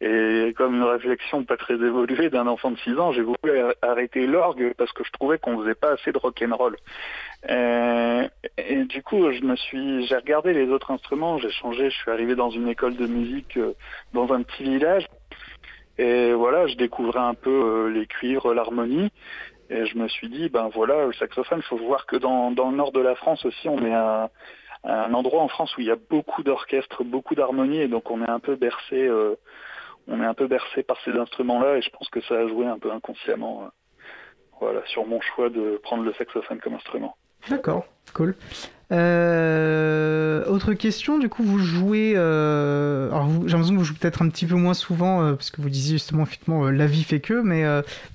et comme une réflexion pas très évoluée d'un enfant de 6 ans, j'ai voulu arrêter l'orgue parce que je trouvais qu'on faisait pas assez de rock'n'roll. Euh, et du coup, je me suis, j'ai regardé les autres instruments, j'ai changé, je suis arrivé dans une école de musique euh, dans un petit village, et voilà, je découvrais un peu les cuivres, l'harmonie. Et je me suis dit, ben voilà, le saxophone, il faut voir que dans, dans le nord de la France aussi, on est un, un endroit en France où il y a beaucoup d'orchestres, beaucoup d'harmonie, et donc on est un peu bercé, euh, on est un peu bercé par ces instruments-là, et je pense que ça a joué un peu inconsciemment, euh, voilà, sur mon choix de prendre le saxophone comme instrument. D'accord, cool. Euh, autre question, du coup, vous jouez. Euh, alors, j'ai l'impression que vous jouez peut-être un petit peu moins souvent, euh, parce que vous disiez justement, effectivement, la vie fait que, mais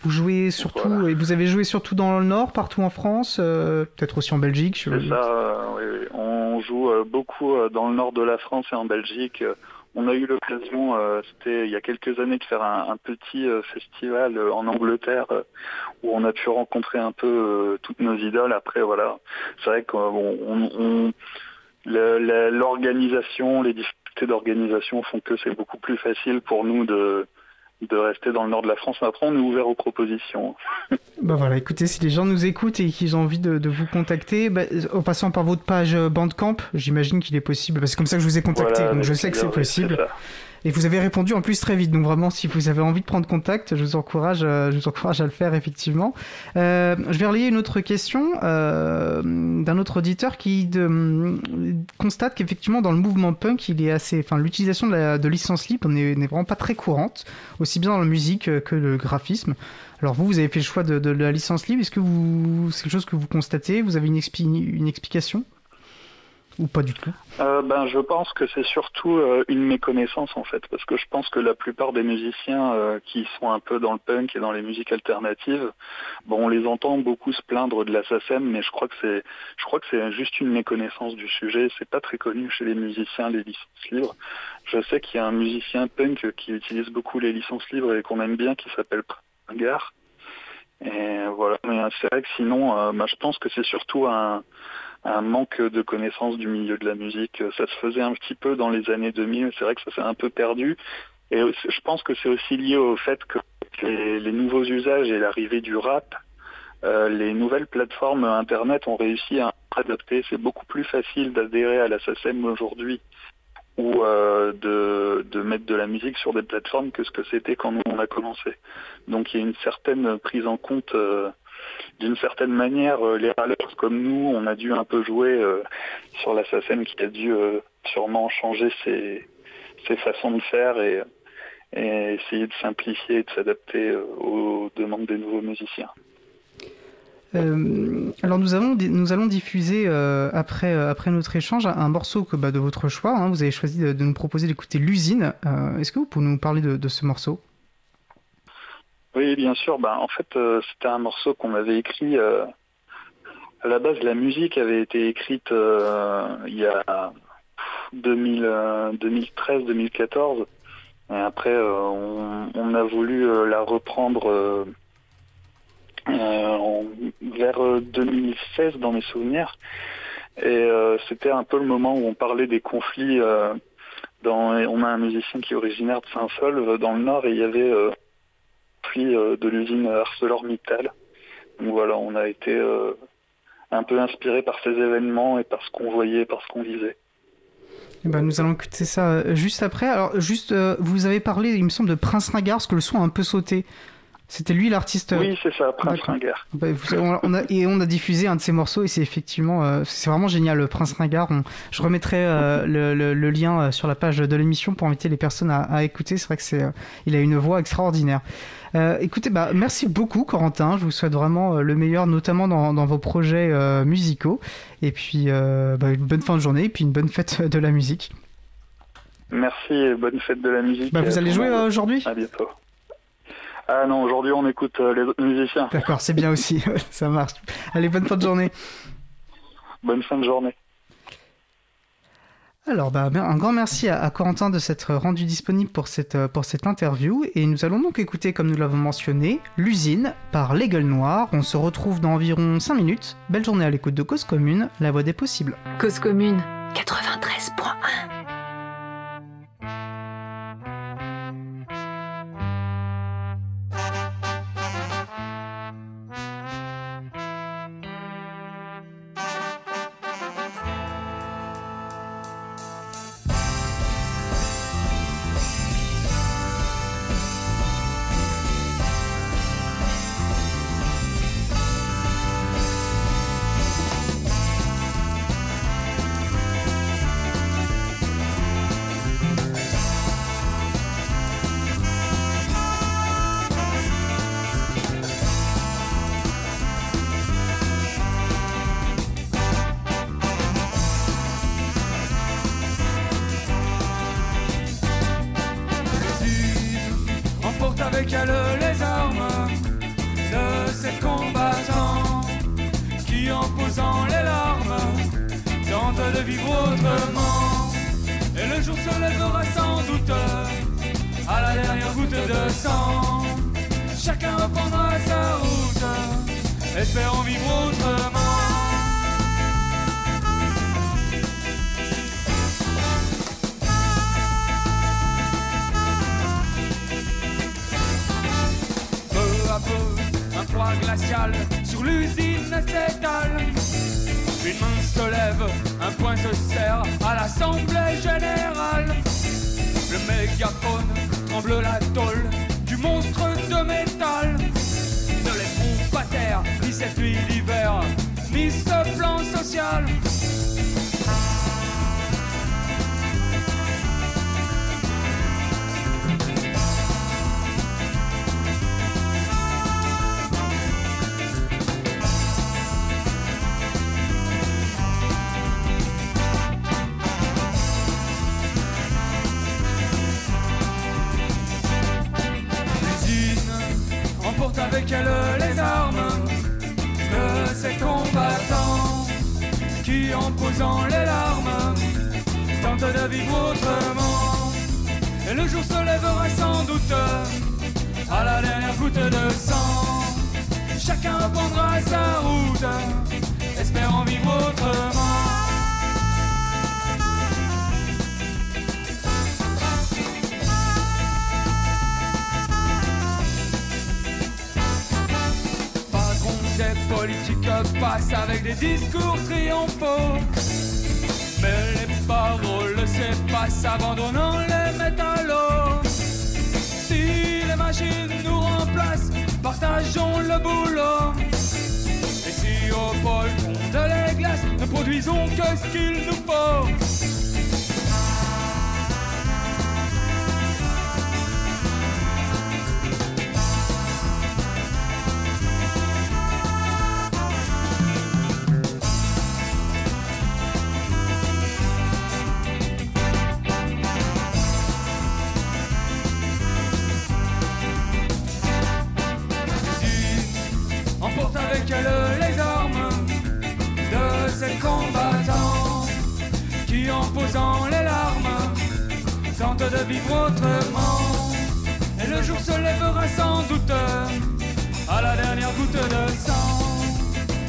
vous jouez surtout. Et vous avez joué surtout dans le Nord, partout en France, peut-être aussi en Belgique. C'est ça, oui, oui. On joue beaucoup dans le Nord de la France et en Belgique. On a eu l'occasion, euh, c'était il y a quelques années, de faire un, petit euh, festival euh, en Angleterre où on a pu rencontrer un peu toutes nos idoles. Après, voilà, c'est vrai qu'on l'organisation, les difficultés d'organisation font que c'est beaucoup plus facile pour nous de de rester dans le nord de la France. Mais après, on est ouvert aux propositions. bah voilà, écoutez, si les gens nous écoutent et qu'ils ont envie de, vous contacter, bah, en passant par votre page Bandcamp, j'imagine qu'il est possible, parce que c'est comme ça que je vous ai contacté, donc je sais que c'est possible. Et vous avez répondu en plus très vite. Donc vraiment, si vous avez envie de prendre contact, je vous encourage, euh, je vous encourage à le faire effectivement. Euh, je vais relayer une autre question euh, d'un autre auditeur qui constate qu'effectivement dans le mouvement punk, il est assez, enfin l'utilisation de, de licence libre n'est vraiment pas très courante, aussi bien dans la musique que le graphisme. Alors vous, vous avez fait le choix de, la licence libre. Est-ce que vous, c'est quelque chose que vous constatez? Vous avez une explication? Ou pas du tout euh, ben, Je pense que c'est surtout euh, une méconnaissance en fait, parce que je pense que la plupart des musiciens euh, qui sont un peu dans le punk et dans les musiques alternatives, bon, on les entend beaucoup se plaindre de la SACEM, mais je crois que c'est, je crois que c'est juste une méconnaissance du sujet. C'est pas très connu chez les musiciens les licences libres. Je sais qu'il y a un musicien punk qui utilise beaucoup les licences libres et qu'on aime bien, qui s'appelle Pringar Et voilà, mais c'est vrai que sinon, bah, je pense que c'est surtout un, un manque de connaissance du milieu de la musique. Ça se faisait un petit peu dans les années 2000, c'est vrai que ça s'est un peu perdu. Et je pense que c'est aussi lié au fait que les, nouveaux usages et l'arrivée du rap, euh, les nouvelles plateformes Internet ont réussi à adapter. C'est beaucoup plus facile d'adhérer à la SACEM aujourd'hui ou euh, de, mettre de la musique sur des plateformes que ce que c'était quand on a commencé. Donc il y a une certaine prise en compte euh, d'une certaine manière, les râleurs comme nous, on a dû un peu jouer sur la SACEM qui a dû sûrement changer ses, façons de faire et essayer de simplifier et de s'adapter euh, aux demandes des nouveaux musiciens. Euh, alors nous allons, nous allons diffuser euh, après, après notre échange un, morceau que, bah, de votre choix. Hein. vous avez choisi de, nous proposer d'écouter L'usine. Est-ce que vous pouvez nous parler de, ce morceau? Oui, bien sûr. Bah, en fait, c'était un morceau qu'on avait écrit. à la base, la musique avait été écrite il y a 2013-2014 et après, euh, on, a voulu euh, la reprendre euh, vers 2016 dans mes souvenirs. Et c'était un peu le moment où on parlait des conflits. Dans, on a un musicien qui est originaire de Saint-Solve dans le Nord et il y avait euh, conflit de l'usine ArcelorMittal. Donc voilà, on a été un peu inspiré par ces événements et par ce qu'on voyait, par ce qu'on visait. Eh ben, nous allons écouter ça euh, juste après. Alors, juste, euh, vous avez parlé, il me semble, de Prince Ringard, parce que le son a un peu sauté. C'était lui l'artiste. Oui, c'est ça, Prince Ringard. Bah, on a, et on a diffusé un de ses morceaux et c'est effectivement, euh, c'est vraiment génial, Prince Ringard. je remettrai le, le, lien sur la page de l'émission pour inviter les personnes à, à écouter. C'est vrai que c'est, il a une voix extraordinaire. Euh, écoutez, bah, merci beaucoup Corentin. Je vous souhaite vraiment euh, le meilleur, notamment dans, vos projets euh, musicaux. Et puis bah, une bonne fin de journée et puis une bonne fête de la musique. Merci et bonne fête de la musique. Vous allez jouer aujourd'hui? À bientôt. Ah non, aujourd'hui on écoute les autres musiciens. D'accord, c'est bien aussi, ça marche. Allez, bonne fin de journée. Bonne fin de journée. Alors, bah, un grand merci à, Corentin de s'être rendu disponible pour cette, euh, pour cette interview. Et nous allons donc écouter, comme nous l'avons mentionné, L'usine par Les Gueules Noires. On se retrouve dans environ 5 minutes. Belle journée à l'écoute de Cause Commune, la voix des possibles. Cause Commune 93.1 cette politique passe avec des discours triomphaux. Mais les paroles s'effacent abandonnant les métallos. Si les machines nous remplacent, partageons le boulot. Et si au pôle de les glaces, ne produisons que ce qu'il nous faut. Vivre autrement. Et le jour se lèvera sans doute à la dernière goutte de sang.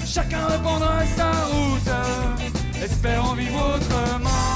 Chacun reprendra sa route, espérant vivre autrement.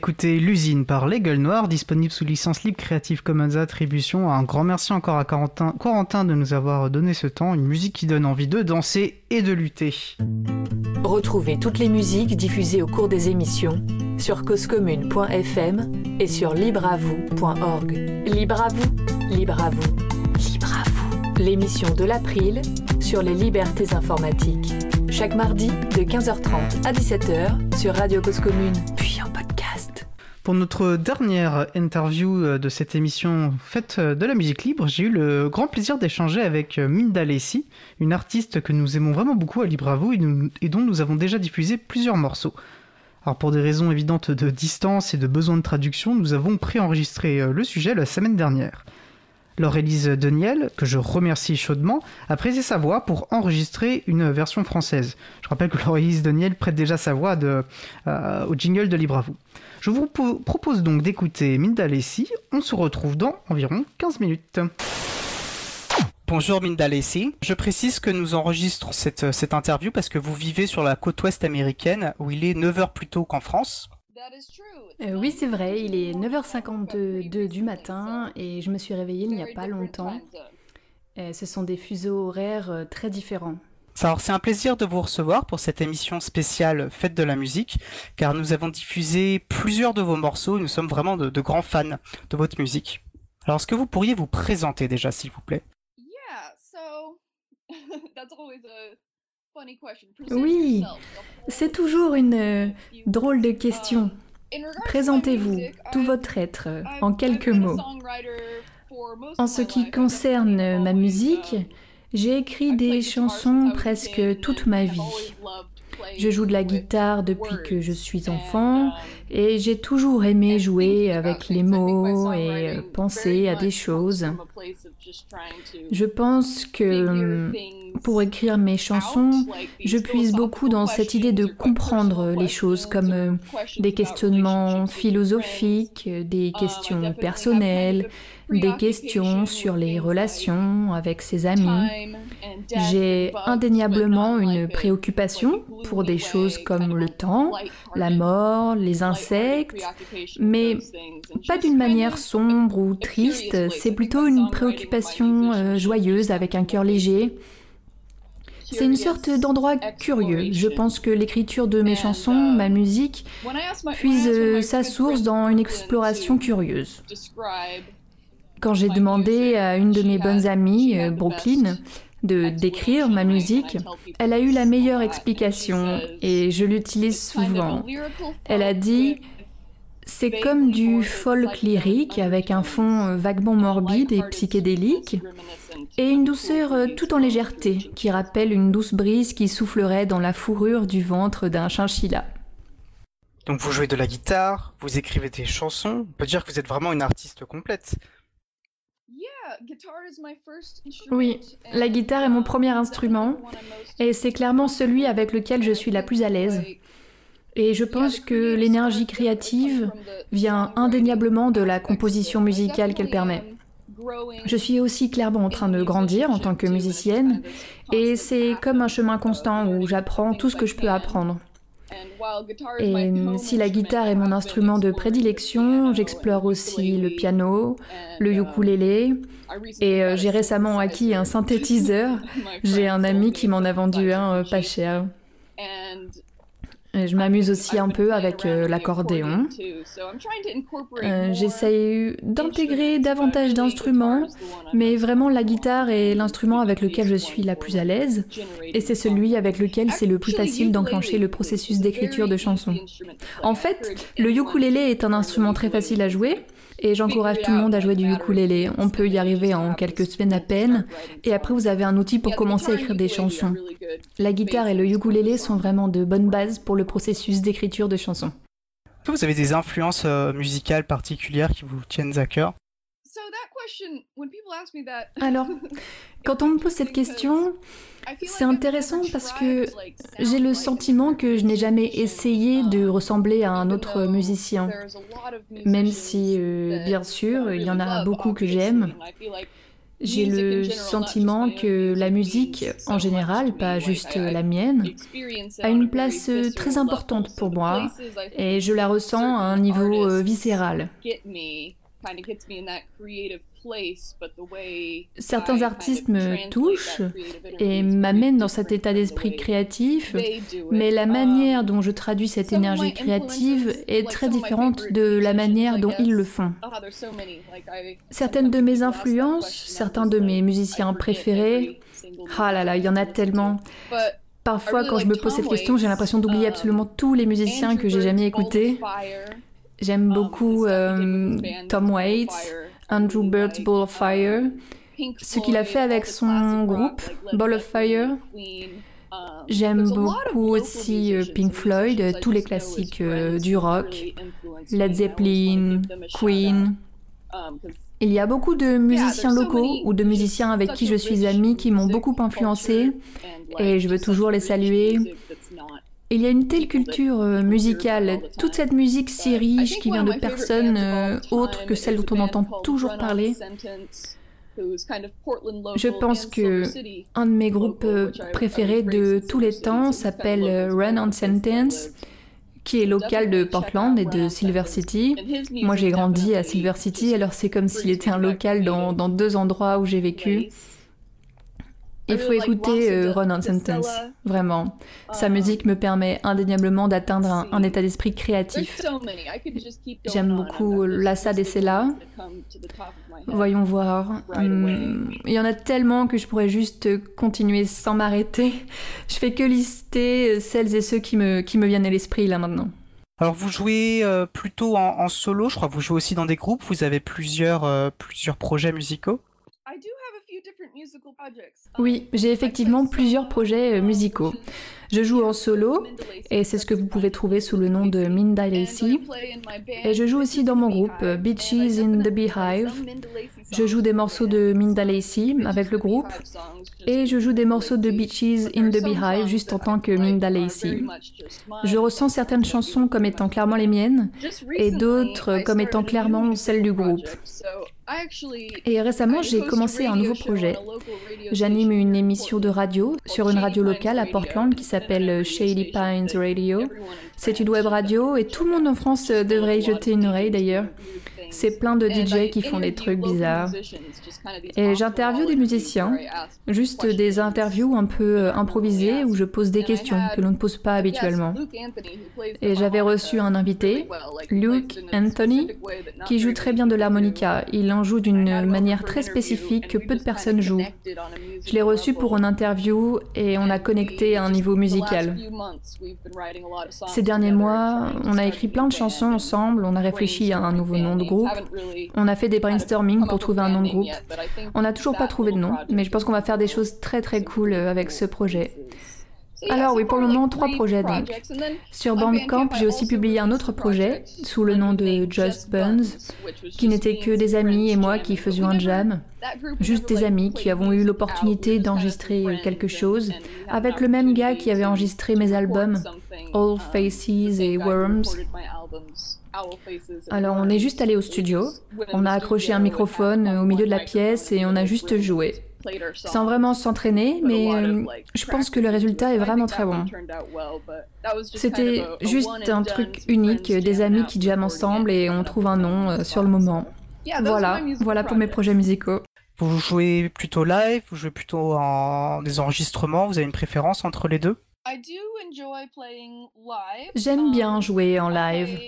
D'écouter L'usine par Les Gueules Noires, disponible sous licence libre Creative Commons Attribution. Un grand merci encore à Corentin, de nous avoir donné ce temps, une musique qui donne envie de danser et de lutter. Retrouvez toutes les musiques diffusées au cours des émissions sur causecommune.fm et sur libreavoue.org. Libre à vous, libre à vous, libre à vous. L'émission de l'April sur les libertés informatiques. Chaque mardi de 15h30 à 17h sur Radio Cause Commune. Pour notre dernière interview euh, de cette émission faite euh, de la musique libre, j'ai eu le grand plaisir d'échanger avec euh, Minda Lessi, une artiste que nous aimons vraiment beaucoup à Libre à vous et, et dont nous avons déjà diffusé plusieurs morceaux. Alors pour des raisons évidentes de distance et de besoin de traduction, nous avons préenregistré le sujet la semaine dernière. Laure-Élise Deniel, que je remercie chaudement, a prêté sa voix pour enregistrer une version française. Je rappelle que Laure-Élise Deniel prête déjà sa voix euh, au jingle de Libre vous. Je vous po- propose donc d'écouter Minda Lessi. On se retrouve dans environ 15 minutes. Bonjour Minda Lessi. Je précise que nous enregistrons cette, cette interview parce que vous vivez sur la côte ouest américaine où il est 9h plus tôt qu'en France. Euh, oui, c'est vrai, il est 9h52 du matin et je me suis réveillée il n'y a pas longtemps. Euh, ce sont des fuseaux horaires euh, très différents. Alors c'est un plaisir de vous recevoir pour cette émission spéciale Fête de la musique, car nous avons diffusé plusieurs de vos morceaux et nous sommes vraiment de, de grands fans de votre musique. Alors est-ce que vous pourriez vous présenter déjà s'il vous plaît? Oui, c'est toujours une euh, drôle de question. Présentez-vous, tout votre être, en quelques mots. En ce qui concerne euh, ma musique, j'ai écrit des chansons presque toute ma vie. Je joue de la guitare depuis que je suis enfant et j'ai toujours aimé jouer avec les mots et euh, penser à des choses. Je pense que hum, pour écrire mes chansons, je puise beaucoup dans cette idée de comprendre les choses comme euh, des questionnements philosophiques, des questions personnelles, des questions sur les relations avec ses amis. J'ai indéniablement une préoccupation pour des choses comme le temps, la mort, les insectes, mais pas d'une manière sombre ou triste, c'est plutôt une préoccupation euh, joyeuse avec un cœur léger. C'est une sorte d'endroit curieux. Je pense que l'écriture de mes chansons, ma musique, puise euh, sa source dans une exploration curieuse. Quand j'ai demandé à une de mes bonnes amies, euh, Brooklyn, de décrire ma musique, elle a eu la meilleure explication et je l'utilise souvent. Elle a dit c'est comme du folk lyrique avec un fond euh, vaguement morbide et psychédélique et une douceur euh, tout en légèreté qui rappelle une douce brise qui soufflerait dans la fourrure du ventre d'un chinchilla. Donc vous jouez de la guitare, vous écrivez des chansons, on peut dire que vous êtes vraiment une artiste complète. Oui, la guitare est mon premier instrument et c'est clairement celui avec lequel je suis la plus à l'aise. Et je pense que l'énergie créative vient indéniablement de la composition musicale qu'elle permet. Je suis aussi clairement en train de grandir en tant que musicienne et c'est comme un chemin constant où j'apprends tout ce que je peux apprendre. Et si la guitare est mon instrument de prédilection, j'explore aussi le piano, le ukulélé, et euh, j'ai récemment acquis un synthétiseur. J'ai un ami qui m'en a vendu un euh, pas cher. Je m'amuse aussi un peu avec euh, l'accordéon. J'essaye d'intégrer davantage d'instruments, mais vraiment la guitare est l'instrument avec lequel je suis la plus à l'aise, et c'est celui avec lequel c'est le plus facile d'enclencher le processus d'écriture de chansons. En fait, le ukulélé est un instrument très facile à jouer, et j'encourage tout le monde à jouer du ukulélé. On peut y arriver en quelques semaines à peine. Et après, vous avez un outil pour commencer à écrire des chansons. La guitare et le ukulélé sont vraiment de bonnes bases pour le processus d'écriture de chansons. Vous avez des influences euh, musicales particulières qui vous tiennent à cœur? Alors, quand on me pose cette question, c'est intéressant parce que j'ai le sentiment que je n'ai jamais essayé de ressembler à un autre musicien. Même si, euh, bien sûr, il y en a beaucoup que j'aime. J'ai le sentiment que la musique, en général, pas juste la mienne, a une place très importante pour moi et je la ressens à un niveau euh, viscéral. Certains artistes me touchent et m'amènent dans cet état d'esprit créatif, mais la manière dont je traduis cette énergie créative est très différente de la manière dont ils le font. Certaines de mes influences, certains de mes musiciens préférés, ah là là, il y en a tellement. Parfois, quand je me pose cette question, j'ai l'impression d'oublier absolument tous les musiciens que j'ai jamais écoutés. J'aime beaucoup euh, Tom Waits, Andrew Bird's Ball of Fire, ce qu'il a fait avec son groupe Ball of Fire. J'aime beaucoup aussi euh, Pink Floyd, tous les classiques euh, du rock, Led Zeppelin, Queen. Il y a beaucoup de musiciens locaux ou de musiciens avec qui je suis amie qui m'ont beaucoup influencé et je veux toujours les saluer. Il y a une telle culture euh, musicale, toute cette musique si riche qui vient de personnes euh, autres que celles dont on entend toujours parler. Je pense que un de mes groupes euh, préférés de tous les temps s'appelle Run on Sentence, qui est local de Portland et de Silver City. Moi, j'ai grandi à Silver City, alors c'est comme s'il était un local dans, dans deux endroits où j'ai vécu. Il faut écouter euh, Run on Sentence, vraiment. Sa um, musique me permet indéniablement d'atteindre un, état d'esprit créatif. J'aime beaucoup Lassa Sela. Voyons voir. Hmm, il y en a tellement que je pourrais juste continuer sans m'arrêter. Je fais que lister euh, celles et ceux qui me, qui me viennent à l'esprit là maintenant. Alors vous jouez euh, plutôt en, solo, je crois que vous jouez aussi dans des groupes, vous avez plusieurs, plusieurs projets musicaux Oui, j'ai effectivement plusieurs projets euh, musicaux. Je joue en solo, et c'est ce que vous pouvez trouver sous le nom de Minda Lacey. Et je joue aussi dans mon groupe Beaches in the Beehive. Je joue des morceaux de Minda Lacey avec le groupe, et je joue des morceaux de Beaches in the Beehive juste en tant que Minda Lacey. Je ressens certaines chansons comme étant clairement les miennes, et d'autres comme étant clairement celles du groupe. Et récemment, j'ai commencé un nouveau projet. J'anime une émission de radio sur une radio locale à Portland qui s'appelle Shady Pines Radio. C'est une web radio et tout le monde en France devrait y jeter une oreille d'ailleurs. C'est plein de DJ qui font des trucs bizarres. Et j'interviewe des musiciens, juste des interviews un peu euh, improvisées où je pose des questions que l'on ne pose pas habituellement. Et j'avais reçu un invité, Luke Anthony, qui joue très bien de l'harmonica. Il en joue d'une manière très spécifique que peu de personnes jouent. Je l'ai reçu pour une interview et on a connecté à un niveau musical. Ces derniers mois, on a écrit plein de chansons ensemble, on a réfléchi à un nouveau nom de groupe on a fait des brainstorming pour trouver un nom de groupe. On n'a toujours pas trouvé de nom, mais je pense qu'on va faire des choses très très cool euh, avec ce projet. Alors oui, pour le moment, trois projets donc. Sur Bandcamp, j'ai aussi publié un autre projet sous le nom de Just Buns, qui n'était que des amis et moi qui faisions un jam. Juste des amis qui avons eu l'opportunité d'enregistrer quelque chose avec le même gars qui avait enregistré mes albums, All Faces et Worms. Alors on est juste allé au studio, on a accroché un microphone au milieu de la pièce et on a juste joué. Sans vraiment s'entraîner, mais euh, je pense que le résultat est vraiment très bon. C'était juste un truc unique, des amis qui jamment ensemble et on trouve un nom euh, sur le moment. Voilà, voilà pour mes projets musicaux. Vous jouez plutôt live, vous jouez plutôt en des enregistrements, vous avez une préférence entre les deux? J'aime bien jouer en live.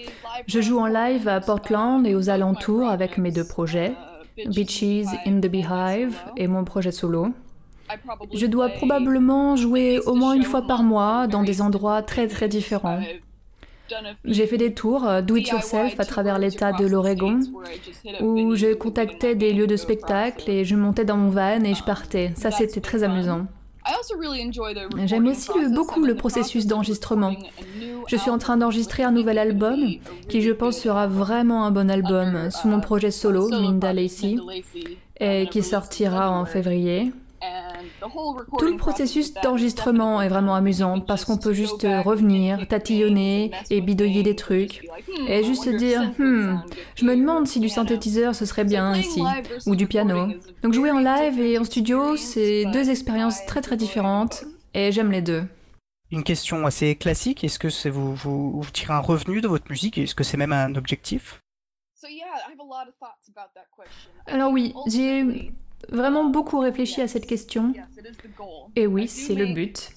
Je joue en live à Portland et aux alentours avec mes deux projets, uh, Beaches in the Beehive et mon projet solo. Je dois probablement jouer au moins une fois par mois dans des endroits très très différents. J'ai fait des tours euh, do it yourself à travers l'état de l'Oregon où je contactais des lieux de spectacle et je montais dans mon van et je partais. Ça c'était très amusant. J'aime aussi beaucoup le processus d'enregistrement. Je suis en train d'enregistrer un nouvel album qui je pense sera vraiment un bon album sous mon projet solo, Minda Lacey, et qui sortira en février. Tout le processus d'enregistrement est vraiment amusant parce qu'on peut juste revenir, tatillonner et bidouiller des trucs hmm, et juste dire hmm, je me demande si du synthétiseur ce serait bien ici ou du piano. Donc jouer en live et en studio, c'est deux expériences très très différentes et j'aime les deux. Une question assez classique, est-ce que c'est vous, vous, vous tirez un revenu de votre musique Est-ce que c'est même un objectif? Alors oui, j'ai vraiment beaucoup réfléchi à cette question. Et oui, c'est le but.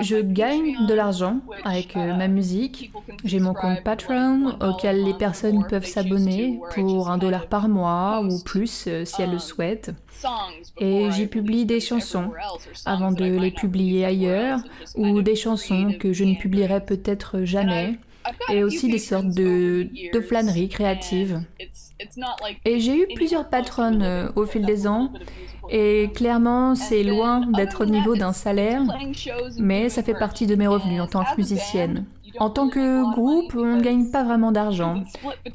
Je gagne de l'argent avec euh, ma musique. J'ai mon compte Patreon auquel les personnes peuvent s'abonner pour un dollar par mois ou plus euh, si elles le souhaitent. Et j'y publie des chansons avant de les publier ailleurs ou des chansons que je ne publierai peut-être jamais et aussi des sortes de, de flâneries créatives. Et j'ai eu plusieurs patronnes euh, au fil des ans, et clairement, c'est loin d'être au niveau d'un salaire, mais ça fait partie de mes revenus en tant que musicienne. En tant que groupe, on ne gagne pas vraiment d'argent,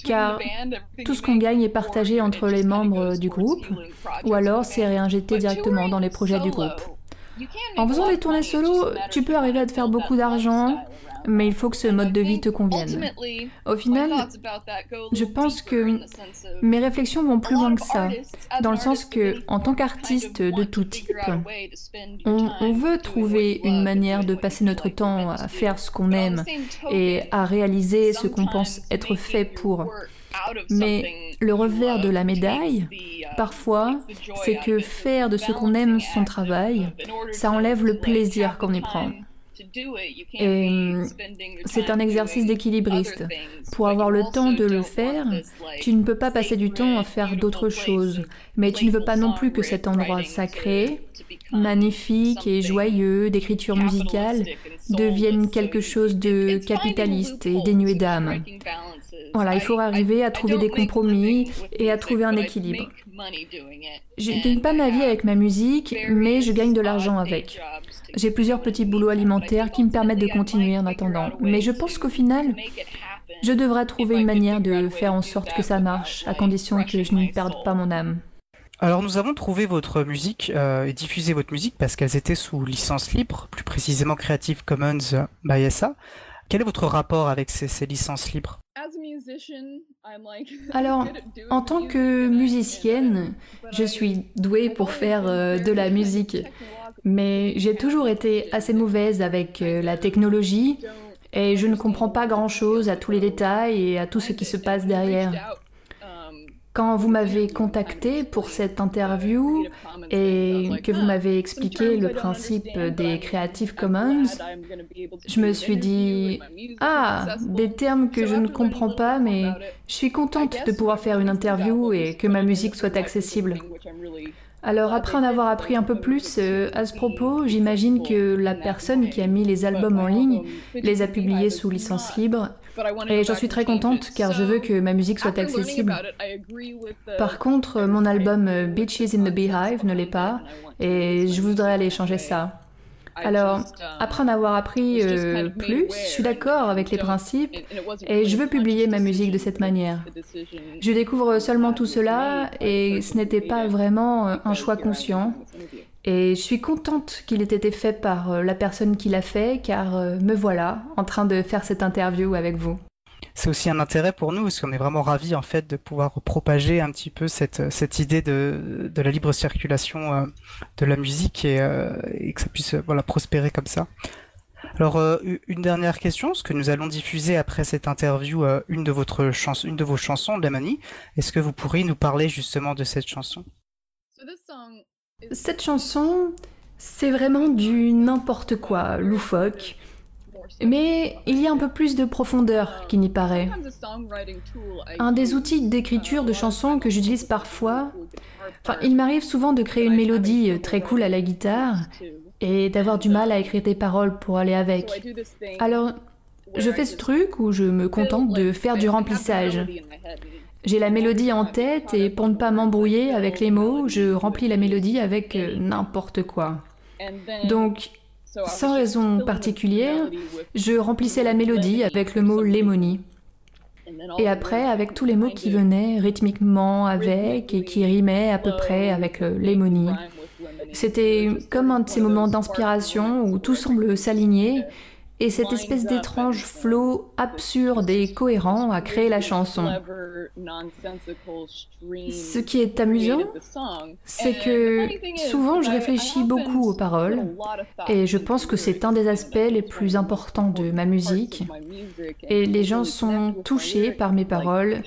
car tout ce qu'on gagne est partagé entre les membres du groupe, ou alors c'est réinjecté directement dans les projets du groupe. En faisant des tournées solo, tu peux arriver à te faire beaucoup d'argent, mais il faut que ce mode de vie te convienne. Au final, je pense que mes réflexions vont plus loin que ça, dans le sens que, en tant qu'artiste de tout type, on, on, veut trouver une manière de passer notre temps à faire ce qu'on aime et à réaliser ce qu'on pense être fait pour. Mais le revers de la médaille, parfois, c'est que faire de ce qu'on aime son travail, ça enlève le plaisir qu'on y prend. Et hum, c'est un exercice d'équilibriste. Pour avoir le temps de le faire, tu ne peux pas passer du temps à faire d'autres choses, mais tu ne veux pas non plus que cet endroit sacré, magnifique et joyeux d'écriture musicale devienne quelque chose de capitaliste et dénué d'âme. Voilà, il faut arriver à trouver des compromis et à trouver un équilibre. Je ne gagne pas ma vie avec ma musique, mais je gagne de l'argent avec. J'ai plusieurs petits boulots alimentaires qui me permettent de continuer en attendant. Mais je pense qu'au final, je devrais trouver une manière de faire en sorte que ça marche, à condition que je ne perde pas mon âme. Alors nous avons trouvé votre musique euh, et diffusé votre musique parce qu'elles étaient sous licence libre, plus précisément Creative Commons by SA. Quel est votre rapport avec ces, licences libres? Alors, en tant que musicienne, je suis douée pour faire euh, de la musique, mais j'ai toujours été assez mauvaise avec euh, la technologie et je ne comprends pas grand-chose à tous les détails et à tout ce qui se passe derrière. Quand vous m'avez contacté pour cette interview et que vous m'avez expliqué le principe des Creative Commons, je me suis dit, ah, des termes que je ne comprends pas, mais je suis contente de pouvoir faire une interview et que ma musique soit accessible. Alors après en avoir appris un peu plus euh, à ce propos, j'imagine que la personne qui a mis les albums en ligne les a publiés sous licence libre et j'en suis très contente car je veux que ma musique soit accessible. Par contre, mon album euh, Beaches in the Beehive ne l'est pas et je voudrais aller changer ça. Alors, um, après en avoir appris euh, plus, je suis d'accord avec les principes et je veux publier ma musique de cette manière. Je découvre seulement tout cela et ce n'était pas vraiment euh, un choix conscient. Et je suis contente qu'il ait été fait par euh, la personne qui l'a fait, car me voilà en train de faire cette interview avec vous c'est aussi un intérêt pour nous parce qu'on est vraiment ravis en fait de pouvoir propager un petit peu cette, cette idée de, de la libre circulation euh, de la musique et, euh, et que ça puisse voilà prospérer comme ça. Alors euh, une dernière question, ce que nous allons diffuser après cette interview une de votre chans une de vos chansons, Lemony. Est-ce que vous pourriez nous parler justement de cette chanson? Cette chanson, c'est vraiment du n'importe quoi, loufoque. Mais il y a un peu plus de profondeur qui n'y paraît. Un des outils d'écriture de chansons que j'utilise parfois, il m'arrive souvent de créer une mélodie très cool à la guitare et d'avoir du mal à écrire des paroles pour aller avec. Alors, je fais ce truc où je me contente de faire du remplissage. J'ai la mélodie en tête et pour ne pas m'embrouiller avec les mots, je remplis la mélodie avec euh, n'importe quoi. Donc, sans raison particulière, je remplissais la mélodie avec le mot lémonie. Et après, avec tous les mots qui venaient rythmiquement avec et qui rimaient à peu près avec euh, lémonie. C'était comme un de ces moments d'inspiration où tout semble s'aligner et cette espèce d'étrange flot absurde et cohérent a créé la chanson. Ce qui est amusant, c'est que souvent je réfléchis beaucoup aux paroles et je pense que c'est un des aspects les plus importants de ma musique. Et les gens sont touchés par mes paroles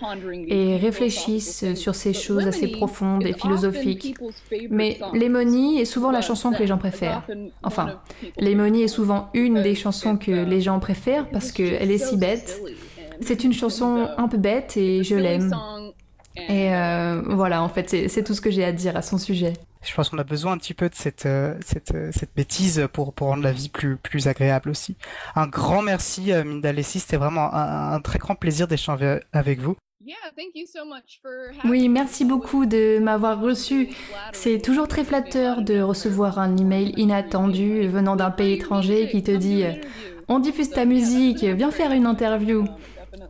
et réfléchissent sur ces choses assez profondes et philosophiques. Mais Lemony est souvent la chanson que les gens préfèrent. Enfin, Lemony est souvent une des chansons que les gens préfèrent parce qu'elle est si bête. C'est une chanson un peu bête et je l'aime. Et euh, voilà, en fait, c'est tout ce que j'ai à dire à son sujet. Je pense qu'on a besoin un petit peu de cette, euh, cette, euh, cette bêtise pour, pour rendre la vie plus, plus agréable aussi. Un grand merci, Minda Lessie. C'était vraiment un, très grand plaisir d'échanger avec vous. Oui, merci beaucoup de m'avoir reçu. C'est toujours très flatteur de recevoir un email inattendu venant d'un pays étranger qui te dit on diffuse ta musique, viens faire une interview.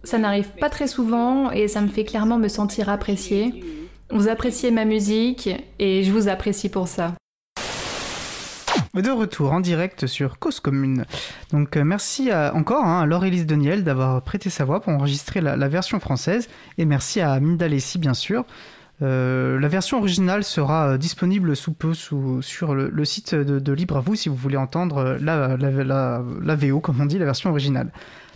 Ça n'arrive pas très souvent et ça me fait clairement me sentir appréciée. Vous appréciez ma musique et je vous apprécie pour ça. De retour en direct sur Cause Commune. Donc euh, merci encore hein, à Laure-Élise Deniel d'avoir prêté sa voix pour enregistrer la, version française et merci à Minda Lessi bien sûr euh, la version originale sera euh, disponible sous peu sur le, site de, Libre à vous si vous voulez entendre la, VO, comme on dit, la version originale.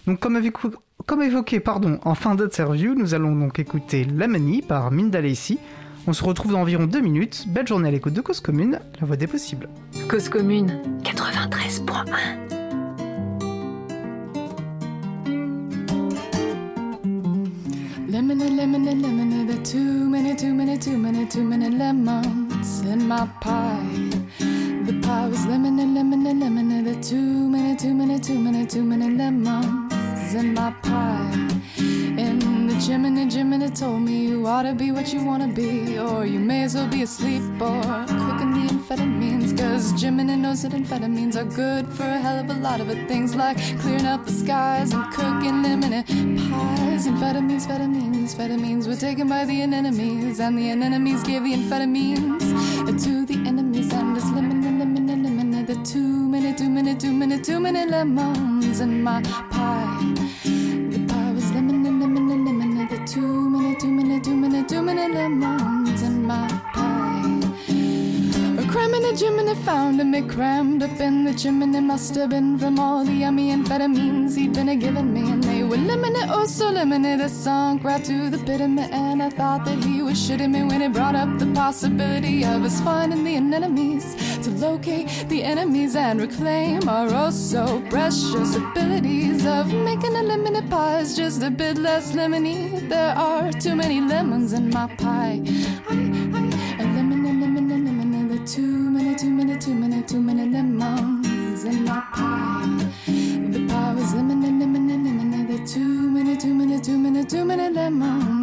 Donc, comme, évoqué pardon, en fin d'interview, nous allons donc écouter La Manie par Minda Lacey. On se retrouve dans environ deux minutes. Belle journée à l'écoute de Cause Commune, la voix des possibles. Cause Commune 93.1 Lemony, lemony, lemony, there too many, too many, too many, too many lemons in my pie. The pie was lemony, lemony, lemony, there too many, too many, too many, too many lemons in my pie. In Jiminy, Jiminy told me you ought to be what you wanna be, or you may as well be asleep or cooking the amphetamines. Cause Jiminy knows that amphetamines are good for a hell of a lot of. Things like clearing up the skies and cooking them in pies. Amphetamines, amphetamines, amphetamines were taken by the anemones, and the anemones gave the amphetamines to the enemies. And it's lemon, lemon, lemon, the too many, too many, too many, too many lemons in my pie the too many, too many, too many, too many lemons in my pie. A cramming a chimney found him, it crammed up in the chimney. Must have been from all the yummy amphetamines he'd been a giving me, and they were lemonade, oh so lemonade. It sunk right to the pit of me, and I thought that he was shitting me when he brought up the possibility of us finding the enemies to locate the enemies and reclaim our oh so precious abilities of making a lemonade pie is just a bit less lemony. There are too many lemons in my pie. I, I, a lemon, a lemon, a lemon, the too many, too many, too many, too many lemons in my pie. The pie was lemon, and lemon, lemon, the too many, too many, too many, too many lemons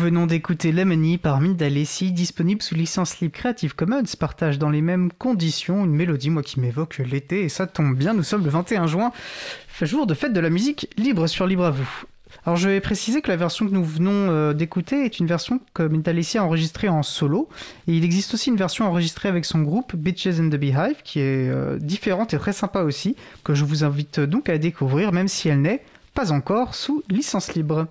venons d'écouter Lemony par Mindalessi, disponible sous licence libre Creative Commons, partage dans les mêmes conditions une mélodie, moi qui m'évoque l'été, et ça tombe bien, nous sommes le 21 juin, jour de fête de la musique libre sur Libre à vous. Alors je vais préciser que la version que nous venons euh, d'écouter est une version que Mindalessi a enregistrée en solo, et il existe aussi une version enregistrée avec son groupe Bitches in the Beehive, qui est euh, différente et très sympa aussi, que je vous invite donc à découvrir, même si elle n'est pas encore sous licence libre.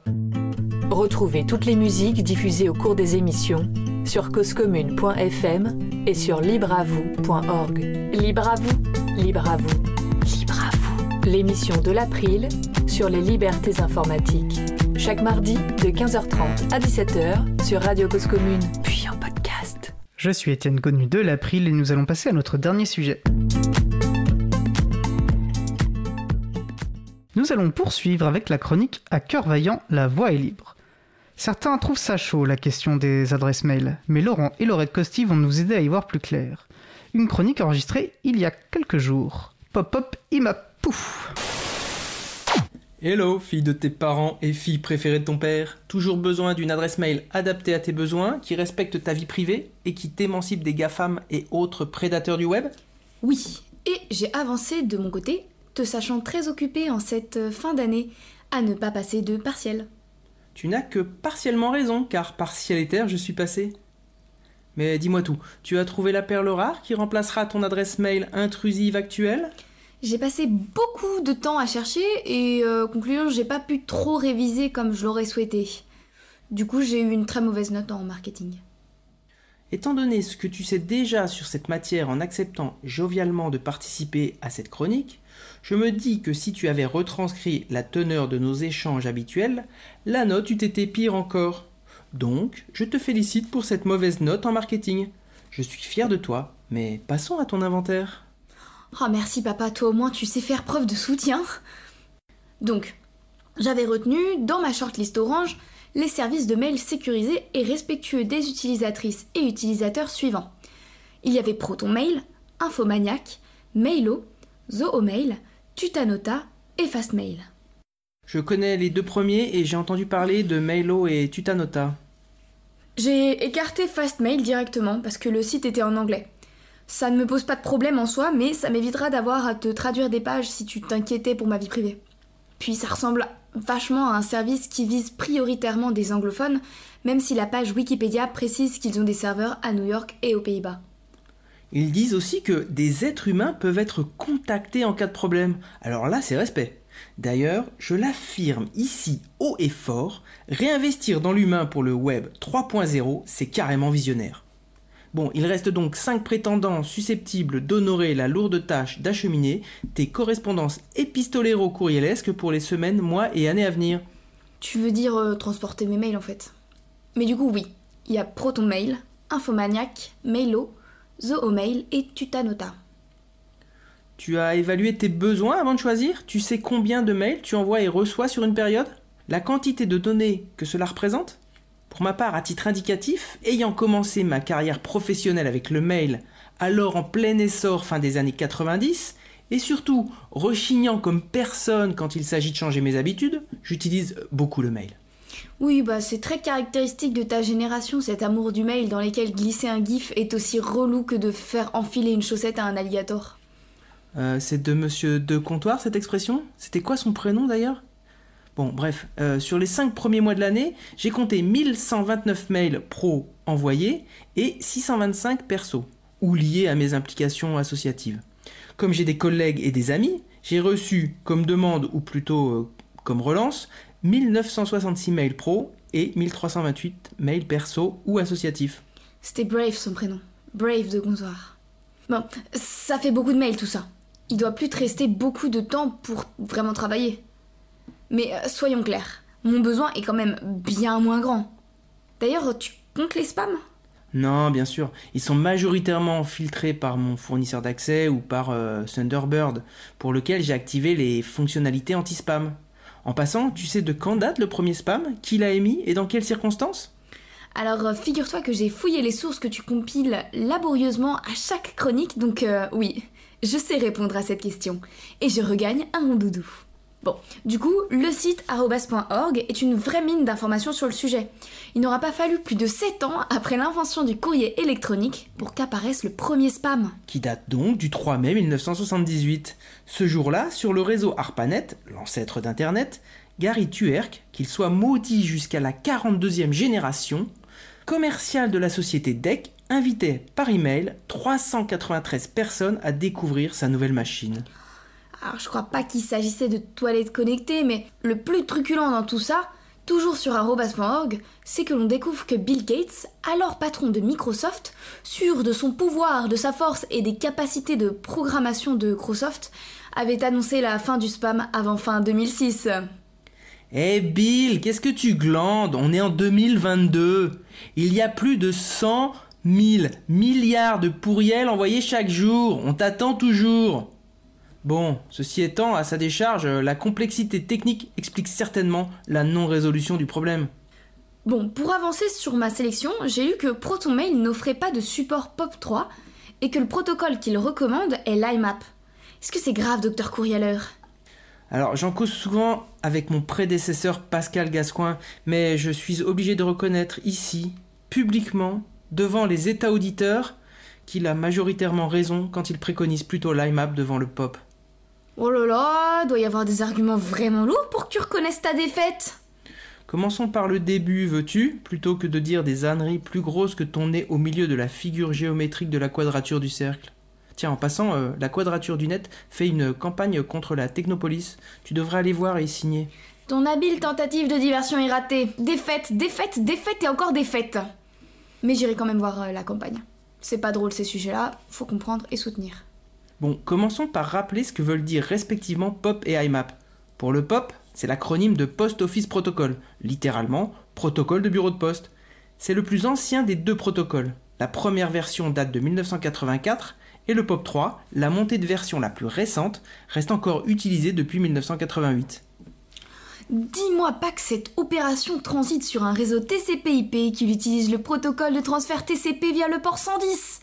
Retrouvez toutes les musiques diffusées au cours des émissions sur causecommune.fm et sur libreavoue.org. Libre à vous, libre à vous, libre à vous. L'émission de l'April sur les libertés informatiques. Chaque mardi de 15h30 à 17h sur Radio Cause Commune, puis en podcast. Je suis Étienne Connu de l'April et nous allons passer à notre dernier sujet. Nous allons poursuivre avec la chronique À cœur vaillant, la voix est libre. Certains trouvent ça chaud, la question des adresses mail, mais Laurent et Laurette Costi vont nous aider à y voir plus clair. Une chronique enregistrée il y a quelques jours. Pop pop, ima pouf Hello, fille de tes parents et fille préférée de ton père. Toujours besoin d'une adresse mail adaptée à tes besoins, qui respecte ta vie privée et qui t'émancipe des GAFAM et autres prédateurs du web? Oui, et j'ai avancé de mon côté, te sachant très occupé en cette fin d'année, à ne pas passer de partiel. Tu n'as que partiellement raison, car partielitaire je suis passé. Mais dis-moi tout, tu as trouvé la perle rare qui remplacera ton adresse mail intrusive actuelle? J'ai passé beaucoup de temps à chercher et euh, conclusion, j'ai pas pu trop réviser comme je l'aurais souhaité. Du coup, j'ai eu une très mauvaise note en marketing. Étant donné ce que tu sais déjà sur cette matière en acceptant jovialement de participer à cette chronique, je me dis que si tu avais retranscrit la teneur de nos échanges habituels, la note eût été pire encore. Donc, je te félicite pour cette mauvaise note en marketing. Je suis fier de toi, mais passons à ton inventaire. Oh merci papa, toi au moins tu sais faire preuve de soutien. Donc, j'avais retenu dans ma shortlist orange les services de mail sécurisés et respectueux des utilisatrices et utilisateurs suivants. Il y avait ProtonMail, Infomaniac, Mailo, Zoomail, Tutanota et Fastmail. Je connais les deux premiers et j'ai entendu parler de Mailo et Tutanota. J'ai écarté Fastmail directement parce que le site était en anglais. Ça ne me pose pas de problème en soi, mais ça m'évitera d'avoir à te traduire des pages si tu t'inquiétais pour ma vie privée. Puis ça ressemble vachement à un service qui vise prioritairement des anglophones, même si la page Wikipédia précise qu'ils ont des serveurs à New York et aux Pays-Bas. Ils disent aussi que des êtres humains peuvent être contactés en cas de problème. Alors là, c'est respect. D'ailleurs, je l'affirme ici haut et fort, réinvestir dans l'humain pour le web 3.0, c'est carrément visionnaire. Bon, il reste donc 5 prétendants susceptibles d'honorer la lourde tâche d'acheminer tes correspondances épistoléro-courrielesques pour les semaines, mois et années à venir. Tu veux dire euh, transporter mes mails en fait? Mais du coup, oui, il y a ProtonMail, Infomaniac, Mailo, Zoomail et Tutanota. Tu as évalué tes besoins avant de choisir? Tu sais combien de mails tu envoies et reçois sur une période? La quantité de données que cela représente? Pour ma part, à titre indicatif, ayant commencé ma carrière professionnelle avec le mail, alors en plein essor fin des années 90, et surtout rechignant comme personne quand il s'agit de changer mes habitudes, j'utilise beaucoup le mail. Oui, bah c'est très caractéristique de ta génération, cet amour du mail dans lequel glisser un gif est aussi relou que de faire enfiler une chaussette à un alligator. Euh, c'est de monsieur de comptoir cette expression? C'était quoi son prénom d'ailleurs? Bon, bref, euh, sur les 5 premiers mois de l'année, j'ai compté 1129 mails pro envoyés et 625 perso, ou liés à mes implications associatives. Comme j'ai des collègues et des amis, j'ai reçu comme demande, ou plutôt euh, comme relance, 1966 mails pro et 1328 mails perso ou associatifs. C'était Brave son prénom. Brave de comptoir. Bon, ça fait beaucoup de mails tout ça. Il doit plus te rester beaucoup de temps pour vraiment travailler. Mais euh, soyons clairs, mon besoin est quand même bien moins grand. D'ailleurs, tu comptes les spams? Non, bien sûr. Ils sont majoritairement filtrés par mon fournisseur d'accès ou par euh, Thunderbird, pour lequel j'ai activé les fonctionnalités anti-spam. En passant, tu sais de quand date le premier spam Qui l'a émis et dans quelles circonstances? Alors euh, figure-toi que j'ai fouillé les sources que tu compiles laborieusement à chaque chronique, donc oui, je sais répondre à cette question. Et je regagne un mon doudou. Bon, du coup, le site arrobas.org est une vraie mine d'informations sur le sujet. Il n'aura pas fallu plus de 7 ans après l'invention du courrier électronique pour qu'apparaisse le premier spam. Qui date donc du 3 mai 1978. Ce jour-là, sur le réseau ARPANET, l'ancêtre d'Internet, Gary Tuerk, qu'il soit maudit jusqu'à la 42e génération, commercial de la société DEC, invitait par email 393 personnes à découvrir sa nouvelle machine. Alors je crois pas qu'il s'agissait de toilettes connectées, mais le plus truculent dans tout ça, toujours sur arrobas.org, c'est que l'on découvre que Bill Gates, alors patron de Microsoft, sûr de son pouvoir, de sa force et des capacités de programmation de Microsoft, avait annoncé la fin du spam avant fin 2006. Eh Bill, qu'est-ce que tu glandes? On est en 2022. Il y a plus de 100 1000 milliards de pourriels envoyés chaque jour. On t'attend toujours. Bon, ceci étant, à sa décharge, la complexité technique explique certainement la non-résolution du problème. Bon, pour avancer sur ma sélection, j'ai lu que ProtonMail n'offrait pas de support POP3 et que le protocole qu'il recommande est l'IMAP. Est-ce que c'est grave, docteur Courrieleur alors j'en cause souvent avec mon prédécesseur Pascal Gascoin, mais je suis obligé de reconnaître ici, publiquement, devant les États auditeurs qu'il a majoritairement raison quand il préconise plutôt l'IMAP devant le pop. Oh là là, doit y avoir des arguments vraiment lourds pour que tu reconnaisses ta défaite. Commençons par le début, veux-tu, plutôt que de dire des âneries plus grosses que ton nez au milieu de la figure géométrique de la quadrature du cercle. Tiens, en passant, euh, la quadrature du net fait une campagne contre la technopolis. Tu devrais aller voir et y signer. Ton habile tentative de diversion est ratée. Défaite, défaite, défaite et encore défaite. Mais j'irai quand même voir euh, la campagne. C'est pas drôle ces sujets-là, faut comprendre et soutenir. Bon, commençons par rappeler ce que veulent dire respectivement POP et IMAP. Pour le POP, c'est l'acronyme de Post Office Protocol, littéralement protocole de bureau de poste. C'est le plus ancien des deux protocoles. La première version date de 1984 et le POP 3, la montée de version la plus récente, reste encore utilisée depuis 1988. Dis-moi pas que cette opération transite sur un réseau TCP/IP qui utilise le protocole de transfert TCP via le port 110.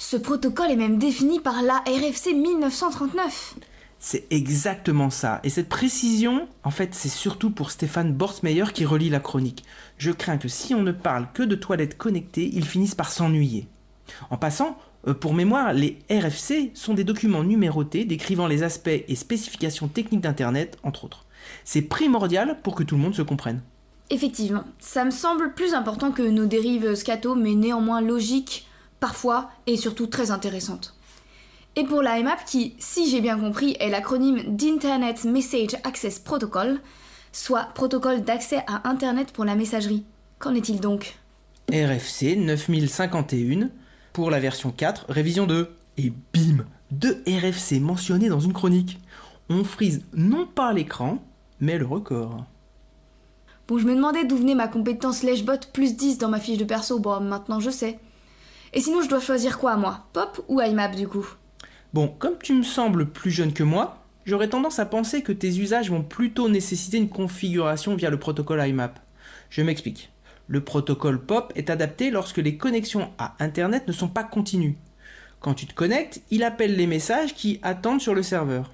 Ce protocole est même défini par la RFC 1939. C'est exactement ça. Et cette précision, en fait, c'est surtout pour Stéphane Borsmeyer qui relie la chronique. Je crains que si on ne parle que de toilettes connectées, ils finissent par s'ennuyer. En passant, euh, pour mémoire, les RFC sont des documents numérotés décrivant les aspects et spécifications techniques d'Internet, entre autres. C'est primordial pour que tout le monde se comprenne. Effectivement, ça me semble plus important que nos dérives scato, mais néanmoins logiques, parfois, et surtout très intéressantes. Et pour la MAP, qui, si j'ai bien compris, est l'acronyme d'Internet Message Access Protocol, soit protocole d'accès à Internet pour la messagerie. Qu'en est-il donc? RFC 9051 pour la version 4, révision 2. Et bim Deux RFC mentionnés dans une chronique. On frise non pas l'écran, mais le record. Bon, je me demandais d'où venait ma compétence Lèchebot plus 10 dans ma fiche de perso. Bon, maintenant je sais. Et sinon, je dois choisir quoi, moi? Pop ou IMAP, du coup? Bon, comme tu me sembles plus jeune que moi, j'aurais tendance à penser que tes usages vont plutôt nécessiter une configuration via le protocole IMAP. Je m'explique. Le protocole POP est adapté lorsque les connexions à Internet ne sont pas continues. Quand tu te connectes, il appelle les messages qui attendent sur le serveur.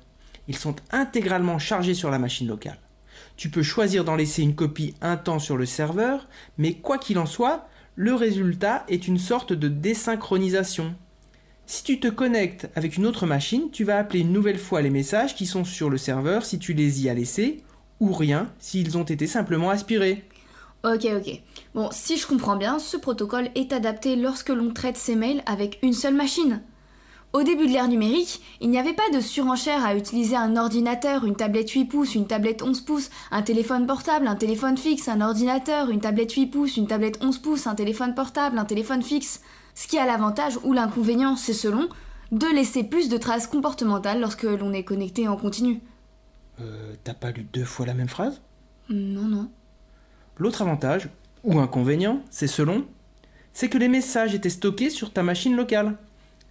Ils sont intégralement chargés sur la machine locale. Tu peux choisir d'en laisser une copie un temps sur le serveur, mais quoi qu'il en soit, le résultat est une sorte de désynchronisation. Si tu te connectes avec une autre machine, tu vas appeler une nouvelle fois les messages qui sont sur le serveur si tu les y as laissés, ou rien s'ils ont été simplement aspirés. Ok, ok. Bon, si je comprends bien, ce protocole est adapté lorsque l'on traite ses mails avec une seule machine. Au début de l'ère numérique, il n'y avait pas de surenchère à utiliser un ordinateur, une tablette 8 pouces, une tablette 11 pouces, un téléphone portable, un téléphone fixe, un ordinateur, une tablette 8 pouces, une tablette 11 pouces, un téléphone portable, un téléphone fixe. Ce qui a l'avantage ou l'inconvénient, c'est selon, de laisser plus de traces comportementales lorsque l'on est connecté en continu. Euh, t'as pas lu deux fois la même phrase? Non, non. L'autre avantage, ou inconvénient, c'est selon, c'est que les messages étaient stockés sur ta machine locale.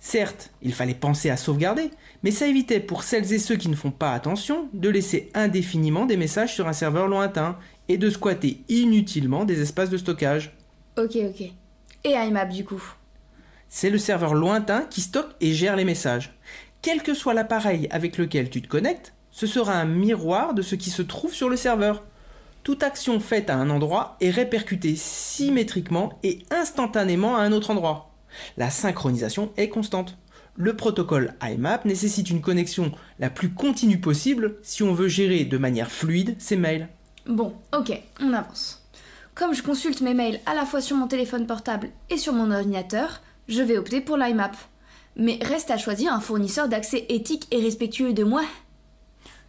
Certes, il fallait penser à sauvegarder, mais ça évitait pour celles et ceux qui ne font pas attention de laisser indéfiniment des messages sur un serveur lointain et de squatter inutilement des espaces de stockage. Ok, ok. Et IMAP du coup? C'est le serveur lointain qui stocke et gère les messages. Quel que soit l'appareil avec lequel tu te connectes, ce sera un miroir de ce qui se trouve sur le serveur. Toute action faite à un endroit est répercutée symétriquement et instantanément à un autre endroit. La synchronisation est constante. Le protocole IMAP nécessite une connexion la plus continue possible si on veut gérer de manière fluide ses mails. Bon, ok, on avance. Comme je consulte mes mails à la fois sur mon téléphone portable et sur mon ordinateur, je vais opter pour l'IMAP. Mais reste à choisir un fournisseur d'accès éthique et respectueux de moi.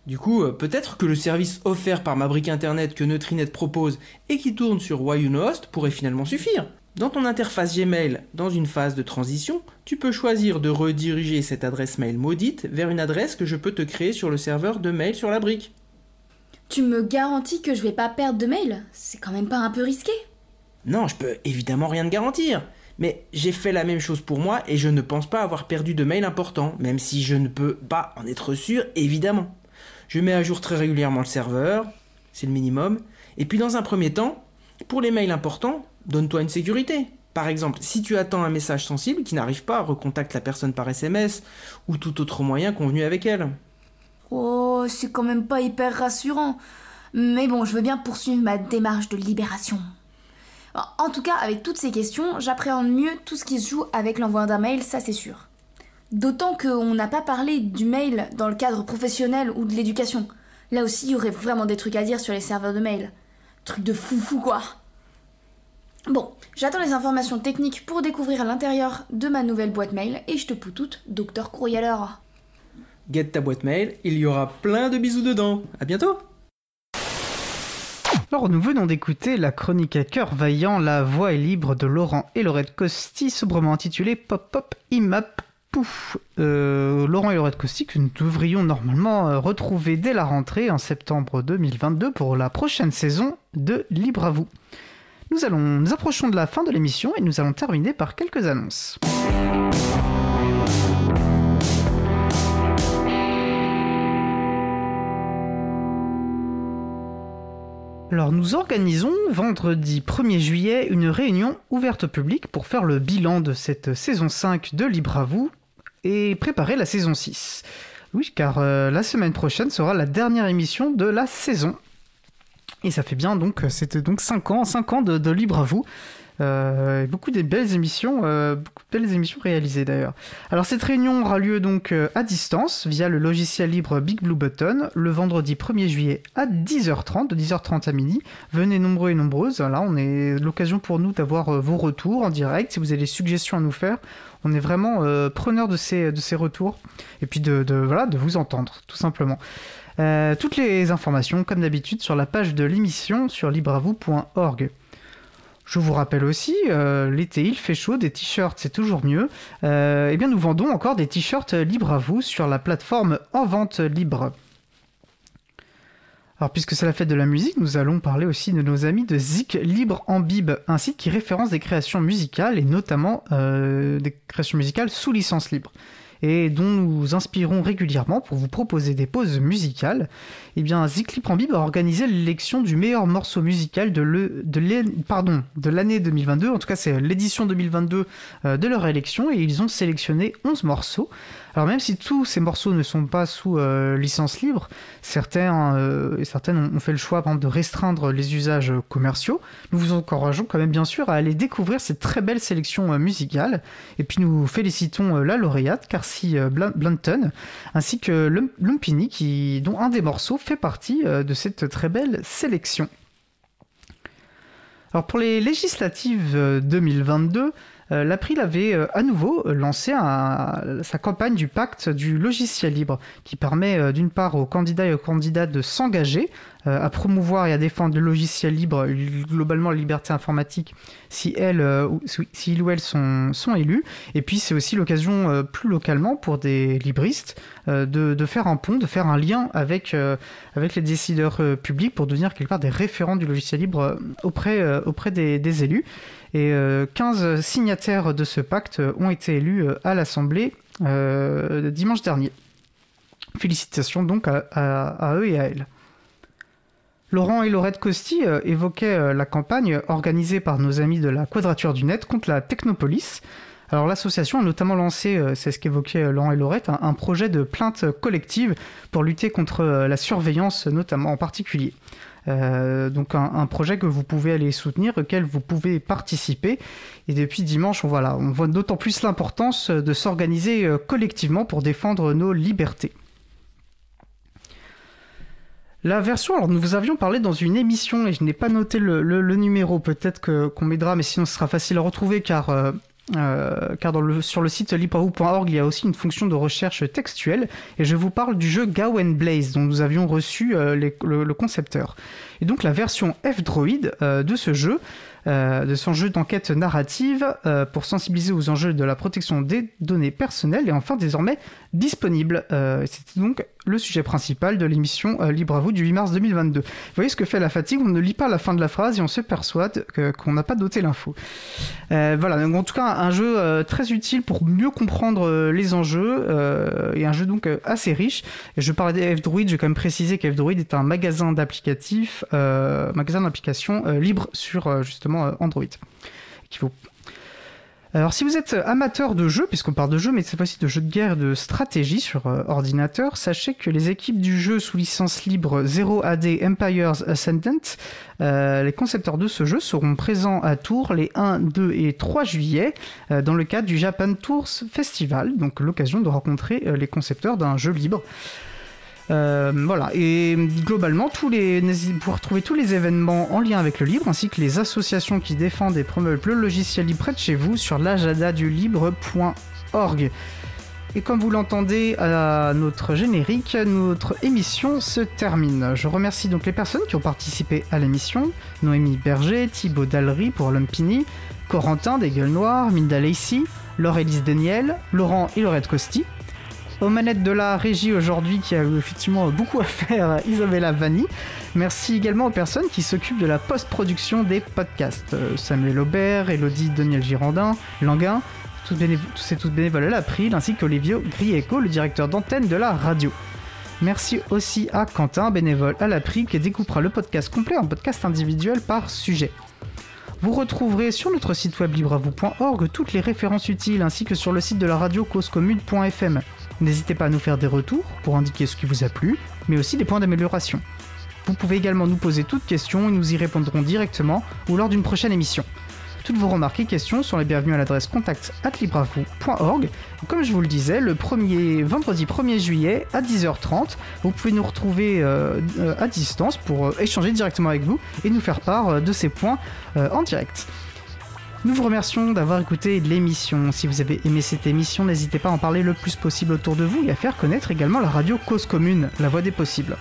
Du coup, euh, peut-être que le service offert par ma brique internet que Neutrinet propose et qui tourne sur Host pourrait finalement suffire. Dans ton interface Gmail, dans une phase de transition, tu peux choisir de rediriger cette adresse mail maudite vers une adresse que je peux te créer sur le serveur de mail sur la brique. Tu me garantis que je vais pas perdre de mail? C'est quand même pas un peu risqué? Non, je peux évidemment rien te garantir. Mais j'ai fait la même chose pour moi et je ne pense pas avoir perdu de mails importants, même si je ne peux pas en être sûr, évidemment. Je mets à jour très régulièrement le serveur, c'est le minimum. Et puis dans un premier temps, pour les mails importants, donne-toi une sécurité. Par exemple, si tu attends un message sensible qui n'arrive pas, recontacte la personne par SMS ou tout autre moyen convenu avec elle. Oh, c'est quand même pas hyper rassurant. Mais bon, je veux bien poursuivre ma démarche de libération. En tout cas, avec toutes ces questions, j'appréhende mieux tout ce qui se joue avec l'envoi d'un mail, ça c'est sûr. D'autant qu'on n'a pas parlé du mail dans le cadre professionnel ou de l'éducation. Là aussi, il y aurait vraiment des trucs à dire sur les serveurs de mail. Truc de foufou quoi. Bon, j'attends les informations techniques pour découvrir l'intérieur de ma nouvelle boîte mail et je te pousse toute, docteur Courrier Get ta boîte mail, il y aura plein de bisous dedans. À bientôt alors nous venons d'écouter la chronique à cœur vaillant, la voix est libre de Laurent et Laurette Costi, sobrement intitulée Pop Pop IMAP Pouf. Euh, Laurent et Laurette Costi que nous devrions normalement euh, retrouver dès la rentrée en septembre 2022 pour la prochaine saison de Libre à vous. Nous approchons de la fin de l'émission et nous allons terminer par quelques annonces. Alors nous organisons vendredi 1er juillet une réunion ouverte au public pour faire le bilan de cette saison 5 de Libre à vous et préparer la saison 6. Oui, car euh, la semaine prochaine sera la dernière émission de la saison. Et ça fait bien donc, euh, c'était donc 5 ans, 5 ans de, libre à vous. Euh, beaucoup de belles émissions, euh, beaucoup belles émissions réalisées d'ailleurs. Alors cette réunion aura lieu donc à distance via le logiciel libre Big Blue Button le vendredi 1er juillet à 10h30, de 10h30 à midi. Venez nombreux et nombreuses. Là, on est l'occasion pour nous d'avoir vos retours en direct. Si vous avez des suggestions à nous faire, on est vraiment preneur de ces, de ces retours et puis de, de, voilà, de vous entendre tout simplement. Euh, toutes les informations, comme d'habitude, sur la page de l'émission sur libravou.org. Je vous rappelle aussi, euh, l'été il fait chaud, des t-shirts c'est toujours mieux. Euh, eh bien nous vendons encore des t-shirts libres à vous sur la plateforme En Vente Libre. Alors puisque c'est la fête de la musique, nous allons parler aussi de nos amis de Zik Libre en Bib, un site qui référence des créations musicales et notamment des créations musicales sous licence libre. Et dont nous inspirons régulièrement pour vous proposer des pauses musicales, eh bien Zikli a organisé l'élection du meilleur morceau musical de de l'année 2022. En tout cas, c'est l'édition 2022 euh, de leur élection et ils ont sélectionné 11 morceaux. Alors même si tous ces morceaux ne sont pas sous euh, licence libre, certains euh, et certaines ont fait le choix de restreindre les usages commerciaux. Nous vous encourageons quand même bien sûr à aller découvrir cette très belle sélection euh, musicale. Et puis nous félicitons la lauréate, Carcy Blanton, ainsi que Lumpini, dont un des morceaux fait partie de cette très belle sélection. Alors pour les législatives 2022, euh, L'April avait euh, à nouveau euh, lancé sa campagne du pacte du logiciel libre, qui permet d'une part aux candidats et aux candidates de s'engager à promouvoir et à défendre le logiciel libre, globalement la liberté informatique, si, ils ou elles sont, élus. Et puis c'est aussi l'occasion plus localement pour des libristes de, faire un pont, de faire un lien avec, les décideurs publics pour devenir quelque part des référents du logiciel libre auprès, des élus. Et 15 euh, signataires de ce pacte ont été élus euh, à l'Assemblée euh, dimanche dernier. Félicitations donc à, eux et à elles. Laurent et Laurette Costi évoquaient la campagne organisée par nos amis de la Quadrature du Net contre la Technopolis. Alors l'association a notamment lancé, c'est ce qu'évoquaient Laurent et Laurette, un, projet de plainte collective pour lutter contre la surveillance notamment en particulier. Euh, donc un, projet que vous pouvez aller soutenir, auquel vous pouvez participer. Et depuis dimanche, on, voit d'autant plus l'importance de s'organiser euh, collectivement pour défendre nos libertés. La version, alors nous vous avions parlé dans une émission et je n'ai pas noté le, numéro, peut-être qu'on m'aidera, mais sinon ce sera facile à retrouver car euh, euh, car sur le site librahou.org, il y a aussi une fonction de recherche textuelle, et je vous parle du jeu Gawain Blaze, dont nous avions reçu euh, le, concepteur. Et donc la version F-Droid euh, de ce jeu, de son jeu d'enquête narrative, pour sensibiliser aux enjeux de la protection des données personnelles, est enfin désormais disponible. C'était donc le sujet principal de l'émission euh, Libre à vous du 8 mars 2022. Vous voyez ce que fait la fatigue, on ne lit pas la fin de la phrase et on se persuade qu'on n'a pas doté l'info. Euh, voilà, donc en tout cas un jeu euh, très utile pour mieux comprendre les enjeux et un jeu donc assez riche. Je parlais d'F-Droid, je vais quand même préciser qu'F-Droid est un magasin d'applicatifs, magasin d'applications libre sur justement Android. Alors si vous êtes amateur de jeux, puisqu'on parle de jeux, mais cette fois-ci de jeux de guerre de stratégie sur euh, ordinateur, sachez que les équipes du jeu sous licence libre 0AD Empires Ascendant, euh, les concepteurs de ce jeu seront présents à Tours les 1, 2 et 3 juillet euh, dans le cadre du Japan Tours Festival, donc l'occasion de rencontrer les concepteurs d'un jeu libre. Euh, voilà, et globalement, tous les, pouvez retrouver tous les événements en lien avec le libre, ainsi que les associations qui défendent et promeuvent le logiciel libre près de chez vous sur l'agenda-du-libre.org. Et comme vous l'entendez à notre générique, notre émission se termine. Je remercie donc les personnes qui ont participé à l'émission Noémie Berger, Thibaut Dallery pour Lumpini, Corentin des Gueules Noires, Minda Lacey, Laure-Élise Daniel, Laurent et Laurette Costi aux manettes de la régie aujourd'hui qui a effectivement beaucoup à faire, Isabella Vanni. Merci également aux personnes qui s'occupent de la post-production des podcasts. Euh, Samuel Aubert, Elodie Daniel Girandin, Languin, tous, ces tous bénévoles à l'April, ainsi qu'Olivio Grieco, le directeur d'antenne de la radio. Merci aussi à Quentin, bénévole à l'April, qui découpera le podcast complet en podcast individuel par sujet. Vous retrouverez sur notre site web libravou.org toutes les références utiles ainsi que sur le site de la radio causecommune.fm. N'hésitez pas à nous faire des retours pour indiquer ce qui vous a plu, mais aussi des points d'amélioration. Vous pouvez également nous poser toutes questions et nous y répondrons directement ou lors d'une prochaine émission. Toutes vos remarques et questions sont les bienvenues à l'adresse contact.libravou.org. Comme je vous le disais, le premier, vendredi 1er juillet à 10h30, vous pouvez nous retrouver euh, à distance pour euh, échanger directement avec vous et nous faire part euh, de ces points en direct. Nous vous remercions d'avoir écouté l'émission. Si vous avez aimé cette émission, n'hésitez pas à en parler le plus possible autour de vous et à faire connaître également la radio Cause Commune, la voix des possibles.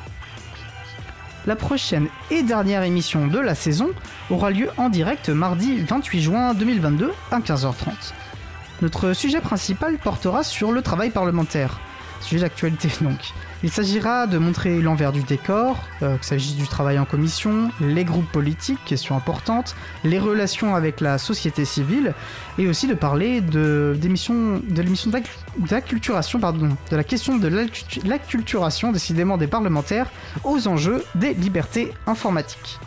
La prochaine et dernière émission de la saison aura lieu en direct mardi 28 juin 2022 à 15h30. Notre sujet principal portera sur le travail parlementaire. Sujet d'actualité donc. Il s'agira de montrer l'envers du décor, euh, qu'il s'agisse du travail en commission, les groupes politiques, question importante, les relations avec la société civile, et aussi de parler de, de d'acculturation, de la question de l'acculturation décidément des parlementaires aux enjeux des libertés informatiques.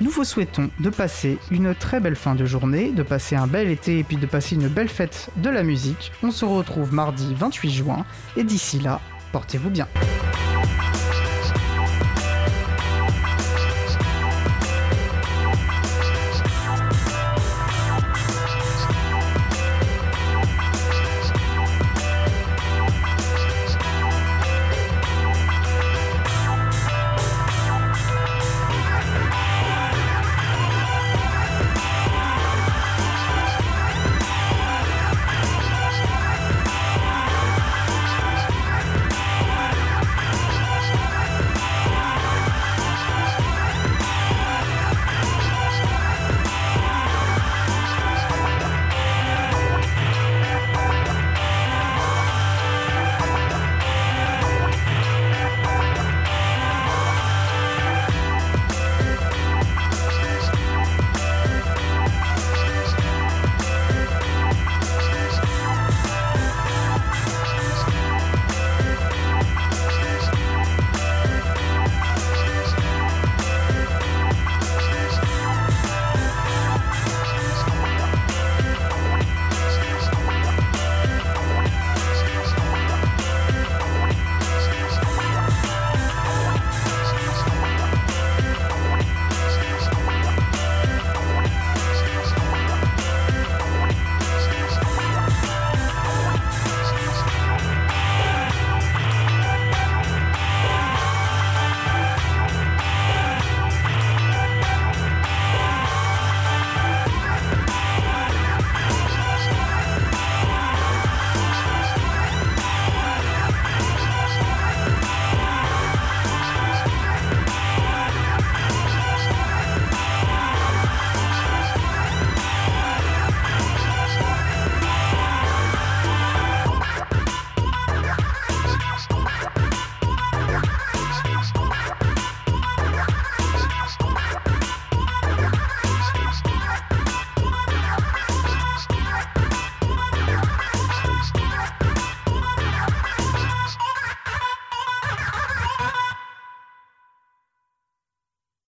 Nous vous souhaitons de passer une très belle fin de journée, de passer un bel été et puis de passer une belle fête de la musique. On se retrouve mardi 28 juin et d'ici là, portez-vous bien.